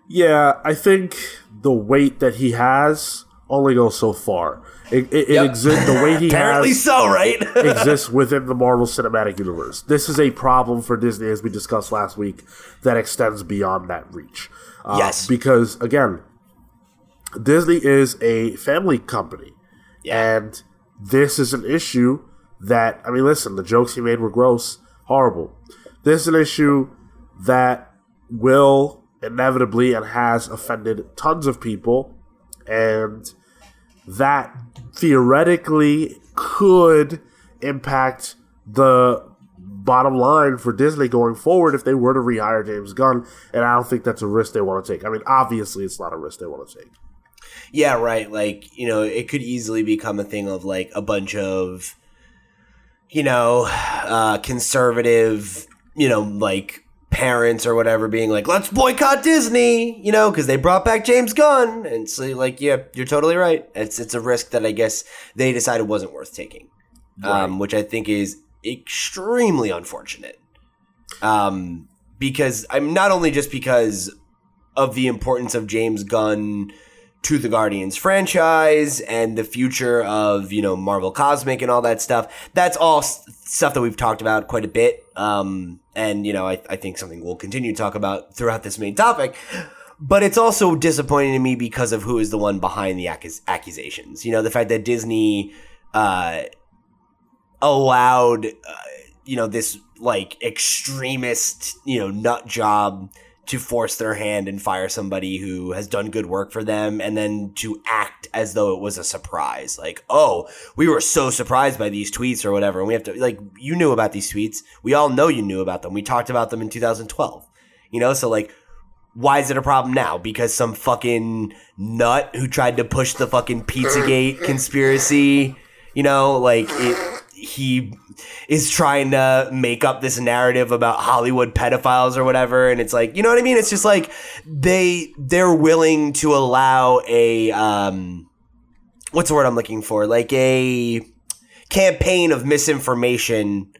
Yeah, I think the weight that he has only goes so far. It, it, yep. it exists the way he [LAUGHS] apparently has, so right [LAUGHS] exists within the Marvel Cinematic Universe. This is a problem for Disney, as we discussed last week, that extends beyond that reach. Uh, yes, because again, Disney is a family company, yeah. and this is an issue that I mean, listen, the jokes he made were gross, horrible. This is an issue that will inevitably and has offended tons of people, and that theoretically could impact the bottom line for Disney going forward if they were to rehire James Gunn. And I don't think that's a risk they want to take. I mean, obviously, it's not a risk they want to take. Yeah, right. Like, you know, it could easily become a thing of like a bunch of, you know, uh, conservative, you know, like parents or whatever being like, let's boycott Disney, you know, because they brought back James Gunn. And so, like, yeah, you're totally right. It's it's a risk that I guess they decided wasn't worth taking, right. um, which I think is extremely unfortunate. Um, because I'm not only just because of the importance of James Gunn to the Guardians franchise and the future of, you know, Marvel Cosmic and all that stuff. That's all stuff that we've talked about quite a bit. Um, and, you know, I, I think something we'll continue to talk about throughout this main topic. But it's also disappointing to me because of who is the one behind the accus- accusations. You know, the fact that Disney uh, allowed, uh, you know, this like extremist, you know, nut job to force their hand and fire somebody who has done good work for them and then to act as though it was a surprise. Like, oh, we were so surprised by these tweets or whatever. And we have to, like, you knew about these tweets. We all know you knew about them. We talked about them in 2012. You know, so like, why is it a problem now? Because some fucking nut who tried to push the fucking Pizzagate [LAUGHS] conspiracy, you know, like, it, he is trying to make up this narrative about Hollywood pedophiles or whatever and it's like you know what I mean? It's just like they they're willing to allow a um what's the word I'm looking for? Like a campaign of misinformation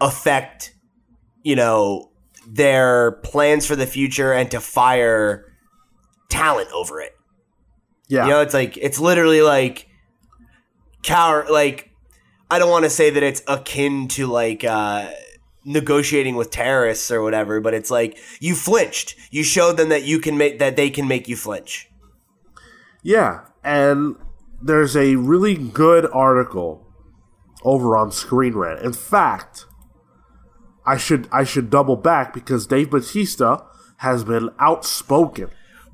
affect you know their plans for the future and to fire talent over it. Yeah. You know it's like it's literally like cower like I don't want to say that it's akin to like uh, negotiating with terrorists or whatever, but it's like you flinched. You showed them that you can make that they can make you flinch. Yeah, and there's a really good article over on Screen Rant. In fact, I should I should double back because Dave Batista has been outspoken.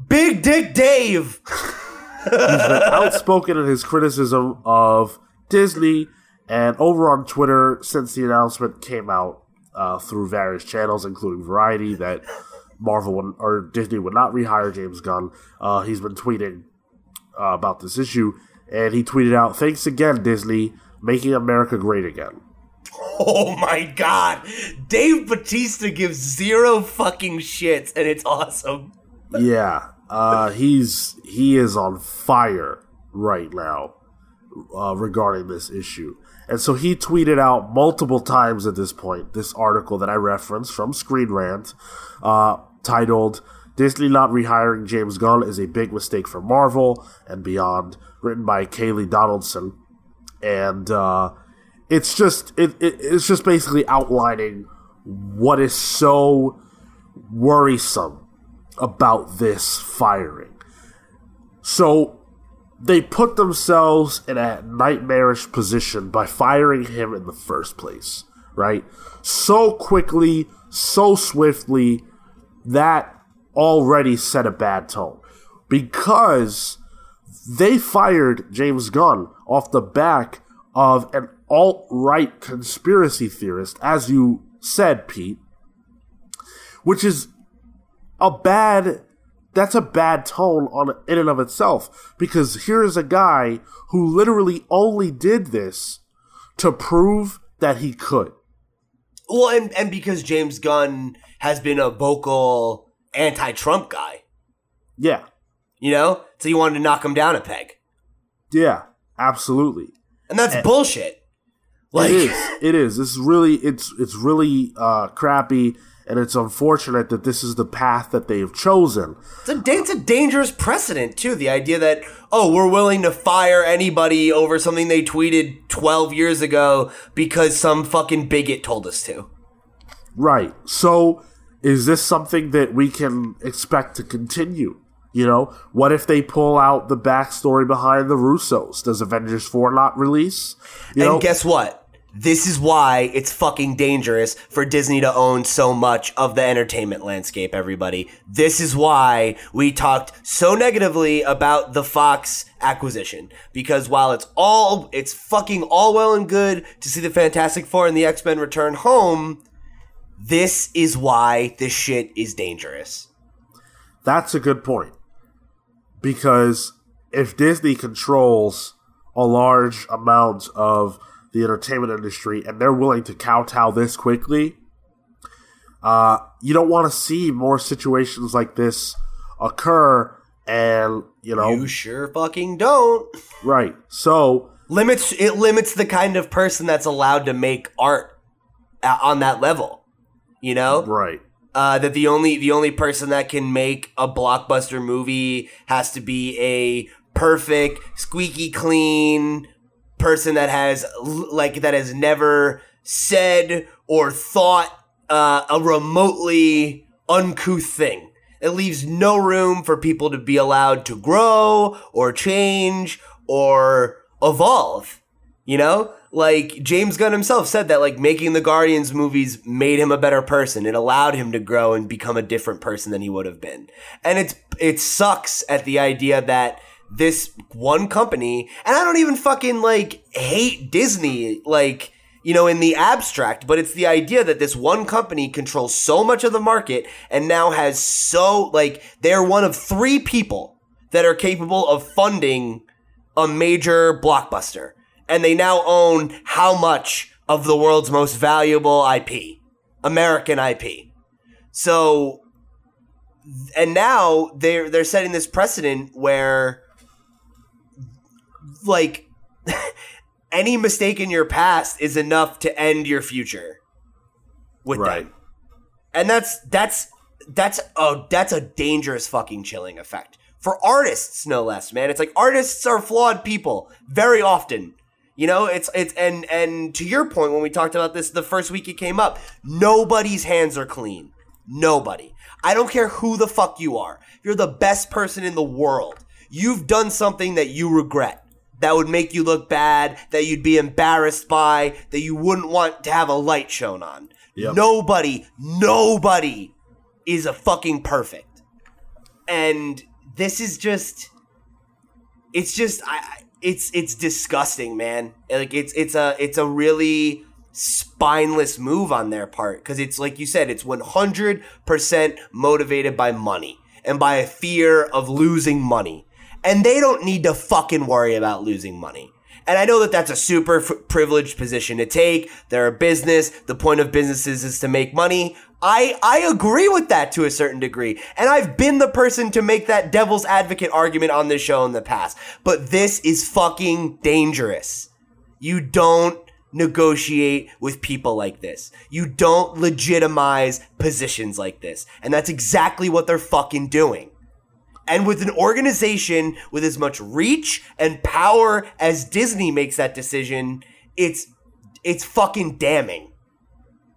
Big Dick Dave. [LAUGHS] He's been outspoken in his criticism of Disney and over on Twitter, since the announcement came out uh, through various channels, including Variety, that [LAUGHS] Marvel would, or Disney would not rehire James Gunn, uh, he's been tweeting uh, about this issue. And he tweeted out, Thanks again, Disney, making America great again. Oh my god. Dave Batista gives zero fucking shits, and it's awesome. [LAUGHS] yeah. Uh, he's he is on fire right now uh, regarding this issue. And so he tweeted out multiple times at this point this article that I referenced from Screen Rant, uh, titled Disney not rehiring James Gunn is a big mistake for Marvel and beyond, written by Kayleigh Donaldson. And uh, it's just it, it, it's just basically outlining what is so worrisome about this firing. So they put themselves in a nightmarish position by firing him in the first place, right? So quickly, so swiftly, that already set a bad tone. Because they fired James Gunn off the back of an alt right conspiracy theorist, as you said, Pete, which is a bad that's a bad tone on in and of itself because here is a guy who literally only did this to prove that he could. Well, and and because James Gunn has been a vocal anti-Trump guy. Yeah. You know? So you wanted to knock him down a peg. Yeah, absolutely. And that's and bullshit. Like it is. It is. It's really it's it's really uh crappy and it's unfortunate that this is the path that they have chosen. It's a, it's a dangerous precedent, too. The idea that, oh, we're willing to fire anybody over something they tweeted 12 years ago because some fucking bigot told us to. Right. So, is this something that we can expect to continue? You know, what if they pull out the backstory behind the Russos? Does Avengers 4 not release? You and know, guess what? This is why it's fucking dangerous for Disney to own so much of the entertainment landscape, everybody. This is why we talked so negatively about the Fox acquisition. Because while it's all, it's fucking all well and good to see the Fantastic Four and the X Men return home, this is why this shit is dangerous. That's a good point. Because if Disney controls a large amount of the entertainment industry and they're willing to kowtow this quickly, uh, you don't want to see more situations like this occur. And you know, you sure fucking don't. Right. So limits it limits the kind of person that's allowed to make art on that level. You know, right. Uh, that the only the only person that can make a blockbuster movie has to be a perfect, squeaky clean, person that has like that has never said or thought uh, a remotely uncouth thing. It leaves no room for people to be allowed to grow or change or evolve. You know, like James Gunn himself said that like making the Guardians movies made him a better person. It allowed him to grow and become a different person than he would have been. And it's it sucks at the idea that this one company, and I don't even fucking like hate Disney, like, you know, in the abstract, but it's the idea that this one company controls so much of the market and now has so, like, they're one of three people that are capable of funding a major blockbuster. And they now own how much of the world's most valuable IP, American IP. So, and now they're they're setting this precedent where like [LAUGHS] any mistake in your past is enough to end your future with right. them. And that's that's that's a that's a dangerous fucking chilling effect. For artists no less, man. It's like artists are flawed people very often. You know, it's it's and and to your point when we talked about this the first week it came up, nobody's hands are clean. Nobody. I don't care who the fuck you are. You're the best person in the world. You've done something that you regret that would make you look bad, that you'd be embarrassed by, that you wouldn't want to have a light shown on. Yep. Nobody, nobody is a fucking perfect. And this is just it's just I it's it's disgusting, man. Like it's it's a it's a really spineless move on their part cuz it's like you said it's 100% motivated by money and by a fear of losing money and they don't need to fucking worry about losing money. And I know that that's a super f- privileged position to take. They're a business. The point of businesses is to make money. I, I agree with that to a certain degree. And I've been the person to make that devil's advocate argument on this show in the past. But this is fucking dangerous. You don't negotiate with people like this. You don't legitimize positions like this. And that's exactly what they're fucking doing. And with an organization with as much reach and power as Disney makes that decision, it's it's fucking damning.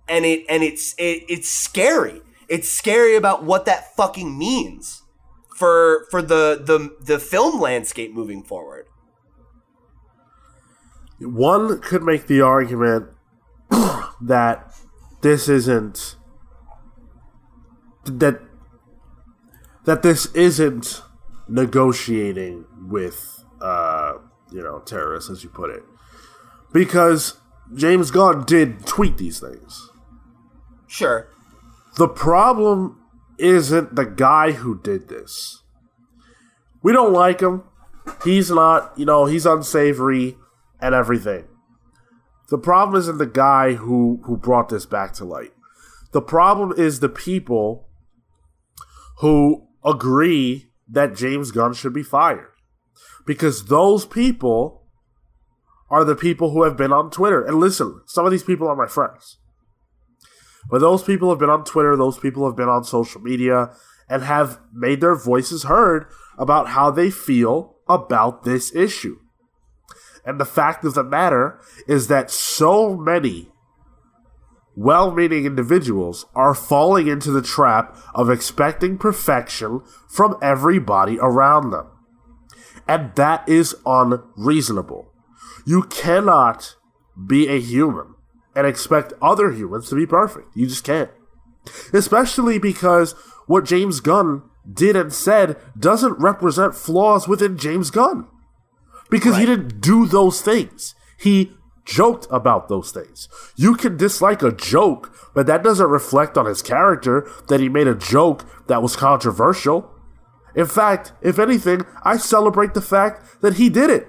And it and it's it, it's scary. It's scary about what that fucking means for for the the the film landscape moving forward. One could make the argument [COUGHS] that this isn't that that this isn't negotiating with uh, you know terrorists, as you put it, because James Gunn did tweet these things. Sure. The problem isn't the guy who did this. We don't like him. He's not, you know, he's unsavory and everything. The problem isn't the guy who who brought this back to light. The problem is the people who agree that James Gunn should be fired. Because those people are the people who have been on Twitter. And listen, some of these people are my friends. But those people have been on Twitter, those people have been on social media, and have made their voices heard about how they feel about this issue. And the fact of the matter is that so many well meaning individuals are falling into the trap of expecting perfection from everybody around them. And that is unreasonable. You cannot be a human and expect other humans to be perfect. You just can't. Especially because what James Gunn did and said doesn't represent flaws within James Gunn. Because right. he didn't do those things. He joked about those things. You can dislike a joke, but that doesn't reflect on his character that he made a joke that was controversial. In fact, if anything, I celebrate the fact that he did it.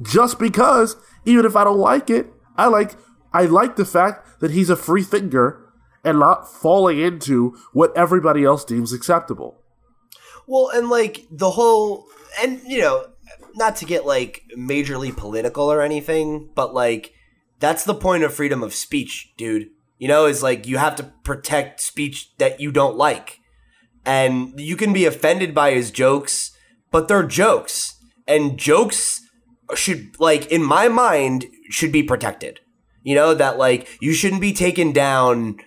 Just because, even if I don't like it, I like I like the fact that he's a free thinker and not falling into what everybody else deems acceptable. Well, and like the whole and you know, not to get like majorly political or anything, but like that's the point of freedom of speech, dude. You know, is like you have to protect speech that you don't like. And you can be offended by his jokes, but they're jokes. And jokes should like in my mind should be protected. You know that like you shouldn't be taken down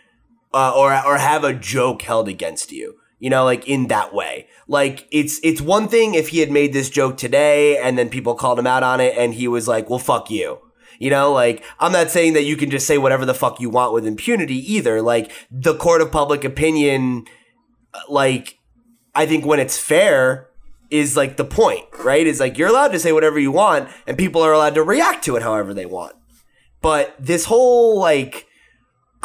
uh, or or have a joke held against you. You know, like in that way. Like it's it's one thing if he had made this joke today and then people called him out on it and he was like, "Well, fuck you." You know, like I'm not saying that you can just say whatever the fuck you want with impunity either. Like the court of public opinion like I think when it's fair is like the point, right? Is like you're allowed to say whatever you want and people are allowed to react to it however they want. But this whole like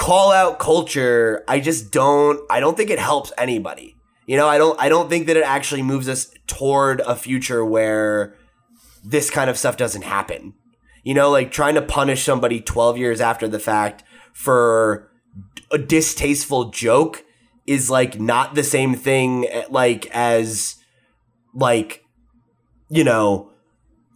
call out culture, I just don't I don't think it helps anybody. You know, I don't I don't think that it actually moves us toward a future where this kind of stuff doesn't happen. You know, like trying to punish somebody 12 years after the fact for a distasteful joke is like not the same thing eh, like as like you know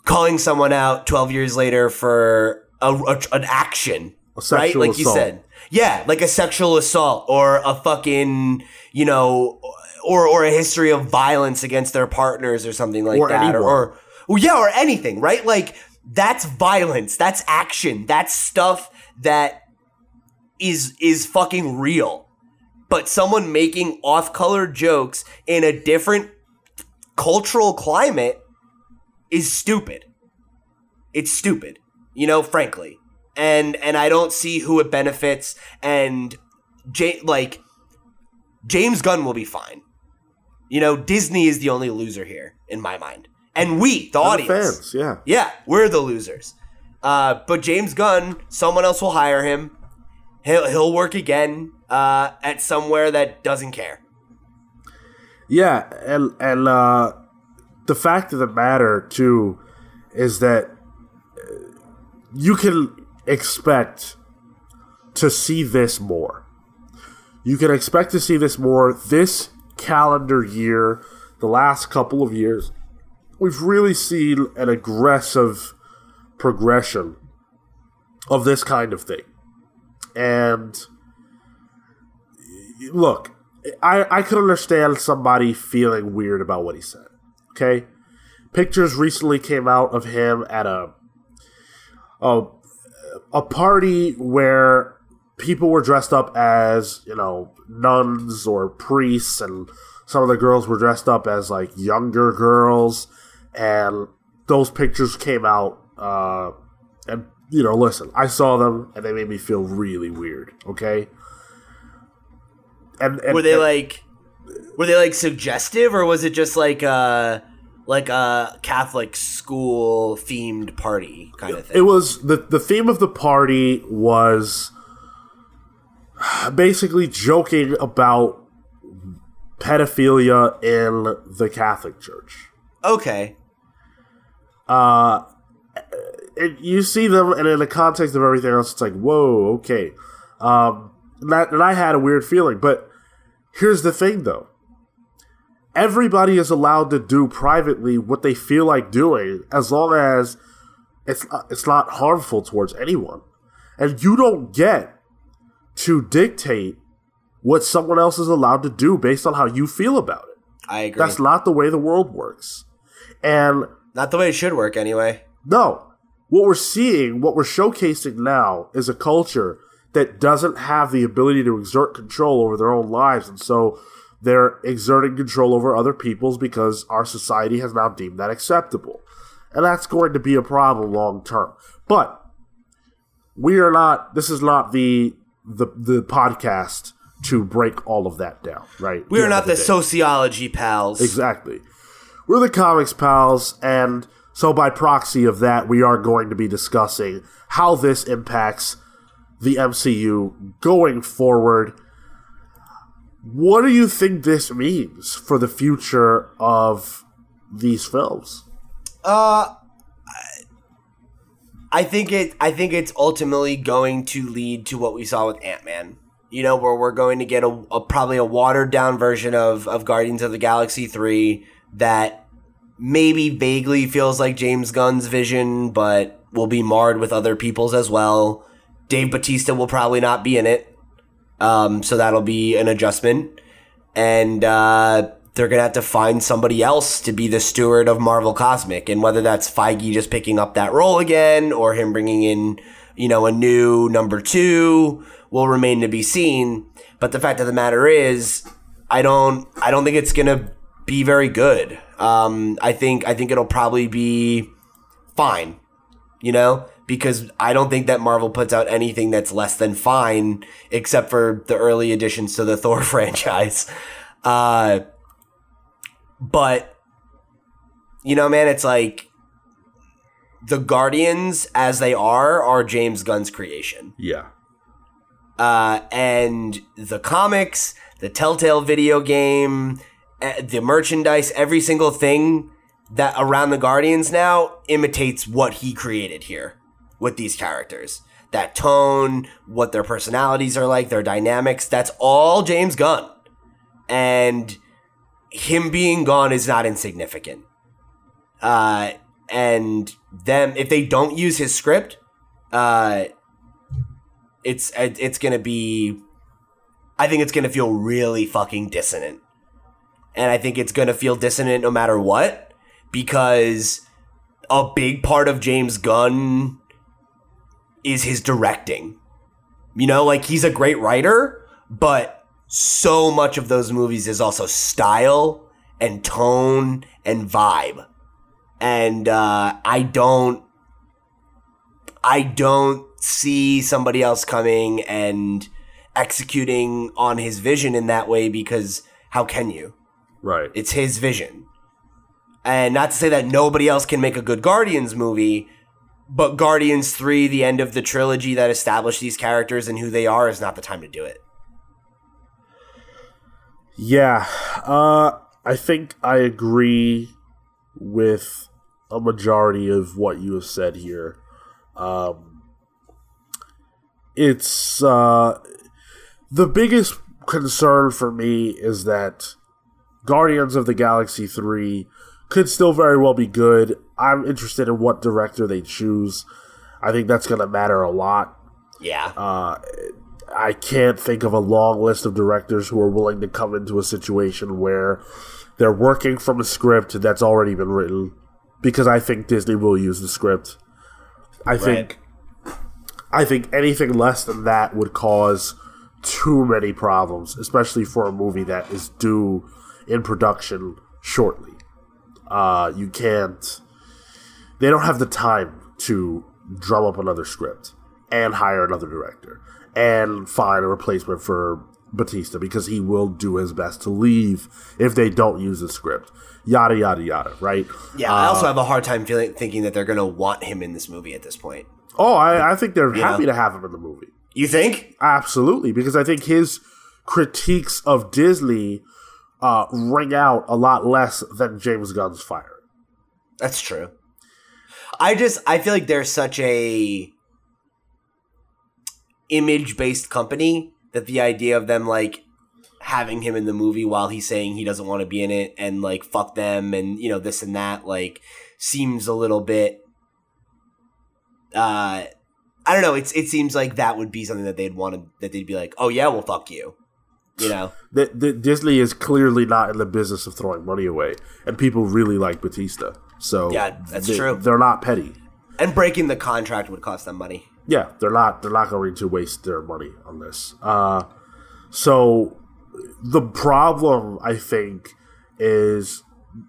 calling someone out 12 years later for a, a an action right like assault. you said yeah like a sexual assault or a fucking you know or or a history of violence against their partners or something like or that, or, or, or yeah, or anything, right? Like that's violence, that's action, that's stuff that is is fucking real. But someone making off-color jokes in a different cultural climate is stupid. It's stupid, you know, frankly. And and I don't see who it benefits. And J- like James Gunn will be fine. You know, Disney is the only loser here in my mind, and we, the audience, fans, yeah, yeah, we're the losers. Uh, but James Gunn, someone else will hire him. He'll he'll work again uh, at somewhere that doesn't care. Yeah, and and uh, the fact of the matter too is that uh, you can expect to see this more. You can expect to see this more. This calendar year, the last couple of years, we've really seen an aggressive progression of this kind of thing. And look, I I could understand somebody feeling weird about what he said. Okay, pictures recently came out of him at a a, a party where people were dressed up as you know nuns or priests, and some of the girls were dressed up as like younger girls, and those pictures came out. Uh, and you know, listen, I saw them and they made me feel really weird. Okay, and, and were they and, like, were they like suggestive, or was it just like uh like a Catholic school themed party kind of thing? It was the the theme of the party was basically joking about pedophilia in the Catholic Church. Okay. Uh, it, you see them, and in the context of everything else, it's like, whoa, okay. Um, and, that, and I had a weird feeling, but here's the thing, though. Everybody is allowed to do privately what they feel like doing, as long as it's uh, it's not harmful towards anyone, and you don't get to dictate what someone else is allowed to do based on how you feel about it. I agree. That's not the way the world works, and not the way it should work anyway. No, what we're seeing, what we're showcasing now, is a culture that doesn't have the ability to exert control over their own lives. And so they're exerting control over other people's because our society has now deemed that acceptable. And that's going to be a problem long term. But we are not, this is not the, the, the podcast to break all of that down, right? We are not the, the sociology pals. Exactly. We're the comics pals, and so, by proxy of that, we are going to be discussing how this impacts the MCU going forward. What do you think this means for the future of these films? Uh, I think it. I think it's ultimately going to lead to what we saw with Ant Man. You know, where we're going to get a, a probably a watered down version of of Guardians of the Galaxy three that maybe vaguely feels like James Gunn's vision, but will be marred with other people's as well. Dave Bautista will probably not be in it. Um, so that'll be an adjustment. And uh, they're going to have to find somebody else to be the steward of Marvel Cosmic. And whether that's Feige just picking up that role again or him bringing in, you know, a new number two will remain to be seen. But the fact of the matter is, I don't, I don't think it's going to be very good. Um, I think I think it'll probably be fine, you know, because I don't think that Marvel puts out anything that's less than fine, except for the early additions to the [LAUGHS] Thor franchise. Uh, but you know, man, it's like the Guardians, as they are, are James Gunn's creation. Yeah. Uh, and the comics, the Telltale video game, the merchandise, every single thing that around the Guardians now imitates what he created here with these characters. That tone, what their personalities are like, their dynamics, that's all James Gunn. And him being gone is not insignificant. Uh, and them, if they don't use his script, uh, it's it's gonna be. I think it's gonna feel really fucking dissonant and I think it's to feel dissonant no matter what because a big part of James Gunn is his directing. You know, like he's a great writer, but so much of those movies is also style and tone and vibe. And uh, I don't I don't see somebody else coming and executing on his vision in that way because how can you? Right. It's his vision. And not to say that nobody else can make a good Guardians movie, but Guardians 3, the end of the trilogy that established these characters and who they are, is not the time to do it. Yeah. Uh, I think I agree with a majority of what you have said here. Um, it's uh, the biggest concern for me is that Guardians of the Galaxy 3 could still very well be good. I'm interested in what director they choose. I think that's going to matter a lot. Yeah. Uh, I can't think of a long list of directors who are willing to come into a situation where they're working from a script that's already been written because I think Disney will use the script. I think I think anything less than that would cause too many problems, especially for a movie that is due in production shortly. Uh, you can't. They don't have the time to drum up another script and hire another director and find a replacement for Bautista because he will do his best to leave if they don't use the script. Yada yada yada. Right? Yeah. Uh, I also have a hard time feeling thinking that they're going to want him in this movie at this point. Oh, I, I think they're happy to have him in the movie. You think? Absolutely, because I think his critiques of Disney uh, ring out a lot less than James Gunn's fire. That's true. I just I feel like there's such a image based company that the idea of them like having him in the movie while he's saying he doesn't want to be in it and like fuck them and you know this and that like seems a little bit uh I don't know. It's it seems like that would be something that they'd want to that they'd be like, oh yeah, well fuck you, you know. The, the, Disney is clearly not in the business of throwing money away, and people really like Bautista. So yeah, that's they, true. They're not petty, and breaking the contract would cost them money. Yeah, they're not. They're not going to waste their money on this. Uh, so the problem, I think, is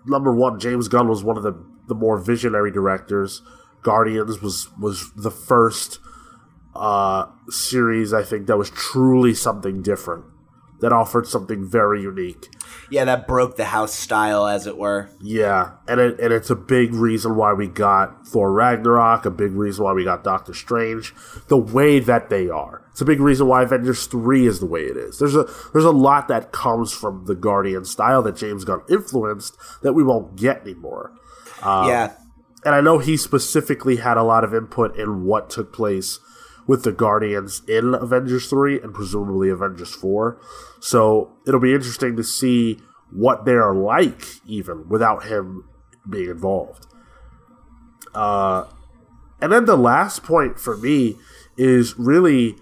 number one. James Gunn was one of the the more visionary directors. Guardians was was the first uh, series I think that was truly something different that offered something very unique. Yeah, that broke the house style, as it were. Yeah, and it, and it's a big reason why we got Thor Ragnarok, a big reason why we got Doctor Strange, the way that they are. It's a big reason why Avengers three is the way it is. There's a there's a lot that comes from the Guardian style that James Gunn influenced that we won't get anymore. Um, yeah, and I know he specifically had a lot of input in what took place with the Guardians in Avengers 3 and presumably Avengers 4. So it'll be interesting to see what they're like, even without him being involved. Uh, and then the last point for me is really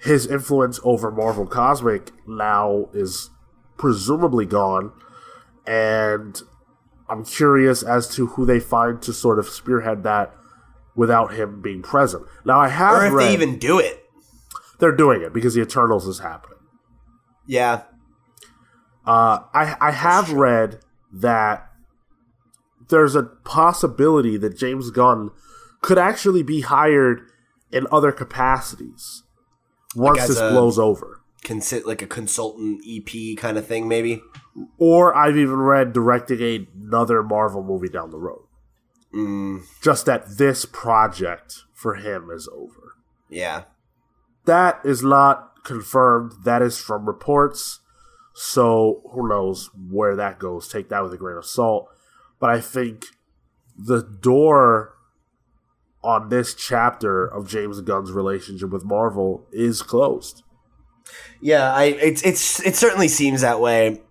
his influence over Marvel Cosmic now is presumably gone. And I'm curious as to who they find to sort of spearhead that without him being present. Now I have or if read, they even do it. They're doing it because the Eternals is happening. Yeah. Uh, I I have read that there's a possibility that James Gunn could actually be hired in other capacities once like this blows over. Consi- like a consultant EP kind of thing, maybe. Or I've even read directing another Marvel movie down the road. Mm. Just that this project for him is over. Yeah. That is not confirmed. That is from reports. So who knows where that goes? Take that with a grain of salt. But I think the door on this chapter of James Gunn's relationship with Marvel is closed. Yeah, I it's it's it certainly seems that way.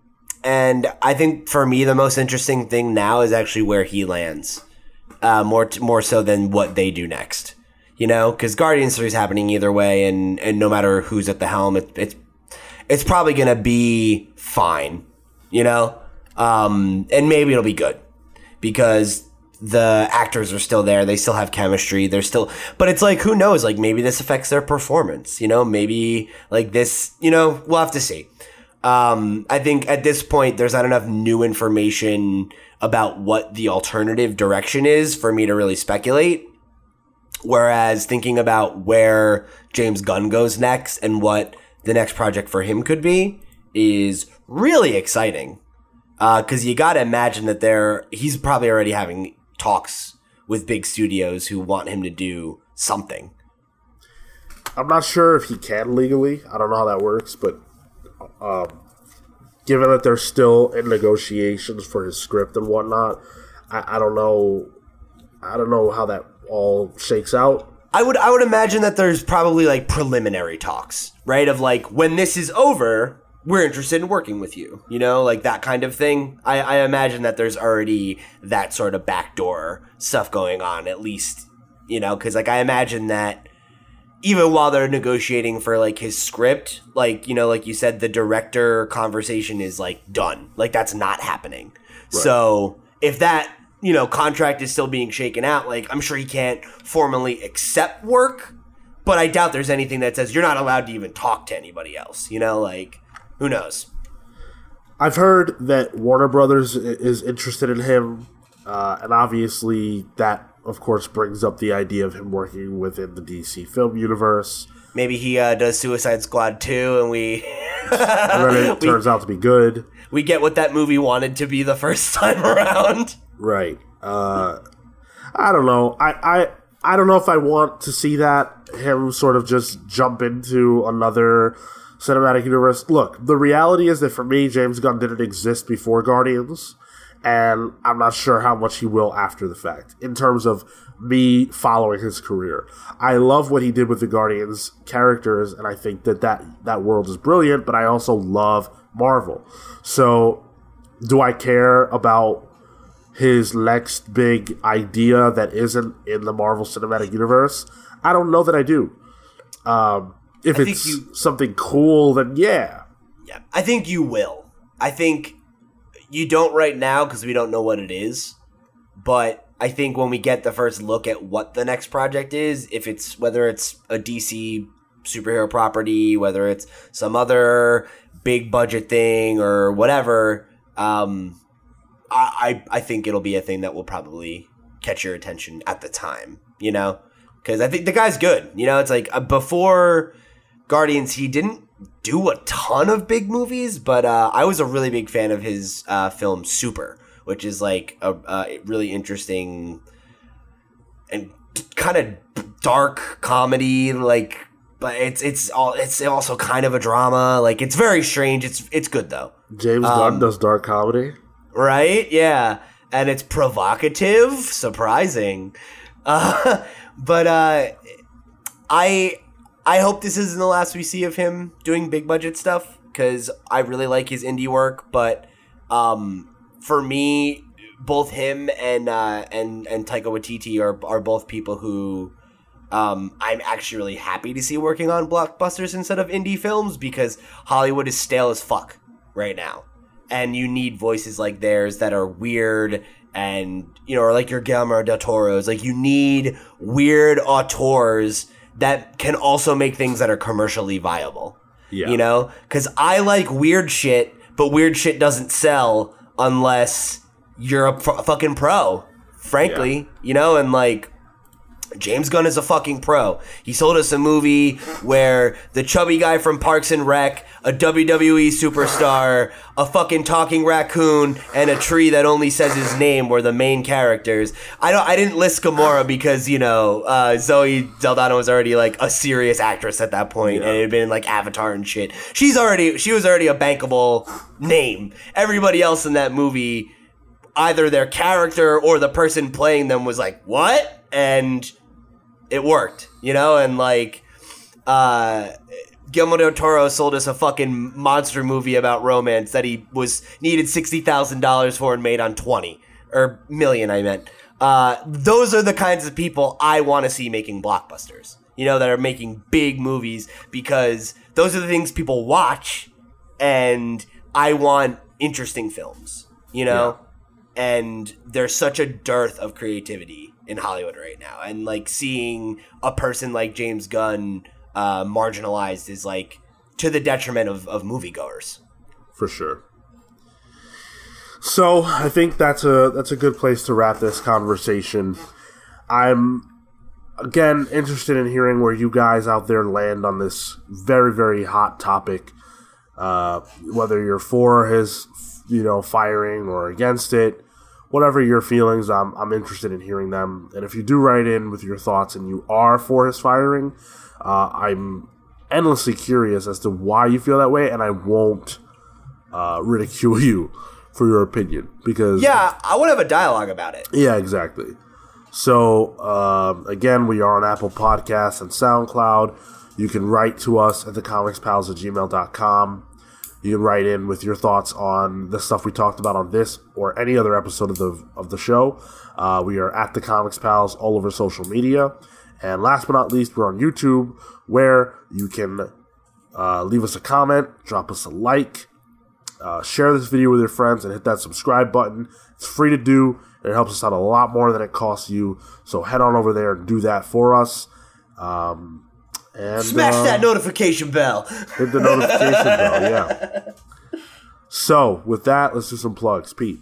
And I think for me the most interesting thing now is actually where he lands uh, more t- more so than what they do next. You know, because Guardians Three is happening either way, and and no matter who's at the helm, it, it's it's probably gonna be fine. You know, um, and maybe it'll be good because the actors are still there. They still have chemistry. They're still, but it's like, who knows? Like, maybe this affects their performance, you know? Maybe, like, this, you know, we'll have to see. Um, I think at this point, there's not enough new information about what the alternative direction is for me to really speculate. Whereas thinking about where James Gunn goes next and what the next project for him could be is really exciting. Because uh, you got to imagine that there, he's probably already having talks with big studios who want him to do something. I'm not sure if he can legally. I don't know how that works, but um, given that they're still in negotiations for his script and whatnot, I, I don't know. I don't know how that all shakes out. I would I would imagine that there's probably like preliminary talks, right? Of like when this is over, we're interested in working with you, you know, like that kind of thing. I, I imagine that there's already that sort of backdoor stuff going on, at least you know, because like I imagine that even while they're negotiating for like his script, like you know, like you said, the director conversation is like done. Like that's not happening. Right. So if that you know contract is still being shaken out, like I'm sure he can't formally accept work. But I doubt there's anything that says you're not allowed to even talk to anybody else. You know, like who knows? I've heard that Warner Brothers is interested in him, uh, and obviously that, of course, brings up the idea of him working within the DC film universe. Maybe he uh, does Suicide Squad too, and we. [LAUGHS] and then it [LAUGHS] we, turns out to be good. We get what that movie wanted to be the first [LAUGHS] time around. Right. Uh, I don't know. I, I I don't know if I want to see that him sort of just jump into another cinematic universe. Look, the reality is that for me, James Gunn didn't exist before Guardians, and I'm not sure how much he will after the fact in terms of me following his career. I love what he did with the Guardians characters, and I think that that, that world is brilliant, but I also love Marvel. So, do I care about his next big idea that isn't in the Marvel Cinematic Universe? I don't know that I do. Um, if I it's you, something cool, then yeah. Yeah, I think you will. I think you don't right now because we don't know what it is. But I think when we get the first look at what the next project is, if it's whether it's a DC superhero property, whether it's some other big budget thing or whatever, um, I, I think it'll be a thing that will probably catch your attention at the time. You know, because I think the guy's good. You know, it's like uh, before Guardians, he didn't do a ton of big movies, but uh, I was a really big fan of his uh, film Super, which is like a, a really interesting and kind of dark comedy. Like, but it's it's all it's also kind of a drama. Like, it's very strange. It's it's good though. James Gunn um, does dark comedy, right? Yeah, and it's provocative, surprising. [LAUGHS] Uh, but uh, I I hope this isn't the last we see of him doing big budget stuff because I really like his indie work. But um, for me, both him and uh, and and Taika Waititi are are both people who um, I'm actually really happy to see working on blockbusters instead of indie films because Hollywood is stale as fuck right now, and you need voices like theirs that are weird and you know, or like your Guillermo del Toro's. Like you need weird auteurs that can also make things that are commercially viable. Yeah. You know? Because I like weird shit, but weird shit doesn't sell unless you're a fucking pro, frankly. Yeah. You know? And like, James Gunn is a fucking pro. He sold us a movie where the chubby guy from Parks and Rec, a WWE superstar, a fucking talking raccoon, and a tree that only says his name were the main characters. I don't. I didn't list Gamora because you know uh, Zoe Saldana was already like a serious actress at that point, yeah. and it had been like Avatar and shit. She's already. She was already a bankable name. Everybody else in that movie either their character or the person playing them was like, "What?" and it worked, you know, and like uh Guillermo del Toro sold us a fucking monster movie about romance that he was needed sixty thousand dollars for and made on twenty or million, I meant. Uh, those are the kinds of people I want to see making blockbusters. You know, that are making big movies because those are the things people watch, and I want interesting films. You know, yeah. and there's such a dearth of creativity in Hollywood right now, and like seeing a person like James Gunn uh, marginalized is like to the detriment of, of moviegoers. For sure. So I think that's a that's a good place to wrap this conversation. I'm again interested in hearing where you guys out there land on this very very hot topic. Uh, whether you're for his you know firing or against it whatever your feelings, I'm, I'm interested in hearing them. And if you do write in with your thoughts and you are for his firing, uh, I'm endlessly curious as to why you feel that way, and I won't uh, ridicule you for your opinion because yeah, I want to have a dialogue about it. Yeah, exactly. So uh, again, we are on Apple Podcasts and SoundCloud. You can write to us at thecomicspals at gmail.com. you can write in with your thoughts on the stuff we talked about on this or any other episode of the of the show. Uh, we are at the Comics Pals all over social media. And last but not least, we're on YouTube where you can uh, leave us a comment, drop us a like, uh, share this video with your friends, and hit that subscribe button. It's free to do. It helps us out a lot more than it costs you. So head on over there and do that for us. Um, and Smash uh, that notification bell. hit the notification bell. Yeah. [LAUGHS] So with that, let's do some plugs, Pete.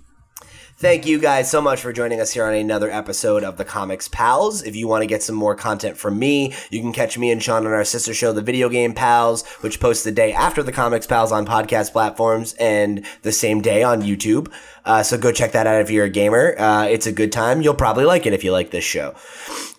Thank you guys so much for joining us here on another episode of the Comics Pals. If you want to get some more content from me, you can catch me and Sean on our sister show, The Video Game Pals, which posts the day after the Comics Pals on podcast platforms and the same day on YouTube. Uh, so go check that out if you're a gamer. Uh, it's a good time. You'll probably like it if you like this show.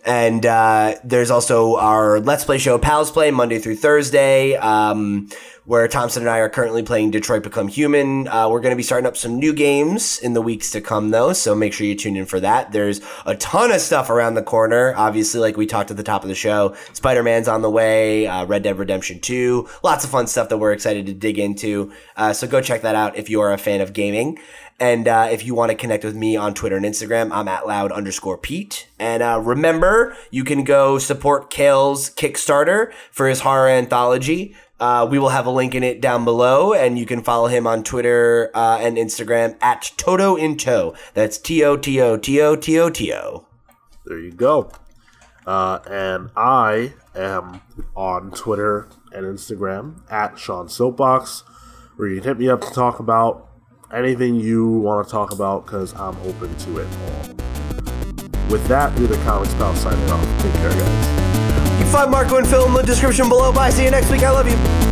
And uh, there's also our Let's Play show, Pals Play, Monday through Thursday, um, where Thompson and I are currently playing Detroit Become Human. Uh, we're going to be starting up some new games in the weeks to come, though, so make sure you tune in for that. There's a ton of stuff around the corner. Obviously, like we talked at the top of the show, Spider Man's on the way, uh, Red Dead Redemption 2, lots of fun stuff that we're excited to dig into. Uh, so go check that out if you are a fan of gaming. And uh, if you want to connect with me on Twitter and Instagram, I'm at loud underscore Pete. And uh, remember, you can go support Cale's Kickstarter for his horror anthology. Uh, we will have a link in it down below, and you can follow him on Twitter uh, and Instagram at Toto in Tow. That's T O T O T O T O T O. There you go. Uh, and I am on Twitter and Instagram at Sean Soapbox, where you can hit me up to talk about anything you want to talk about because I'm open to it all. With that, we're the Comics Pal signing off. Take care, guys. You can find Marco and Phil in the description below. Bye. See you next week. I love you.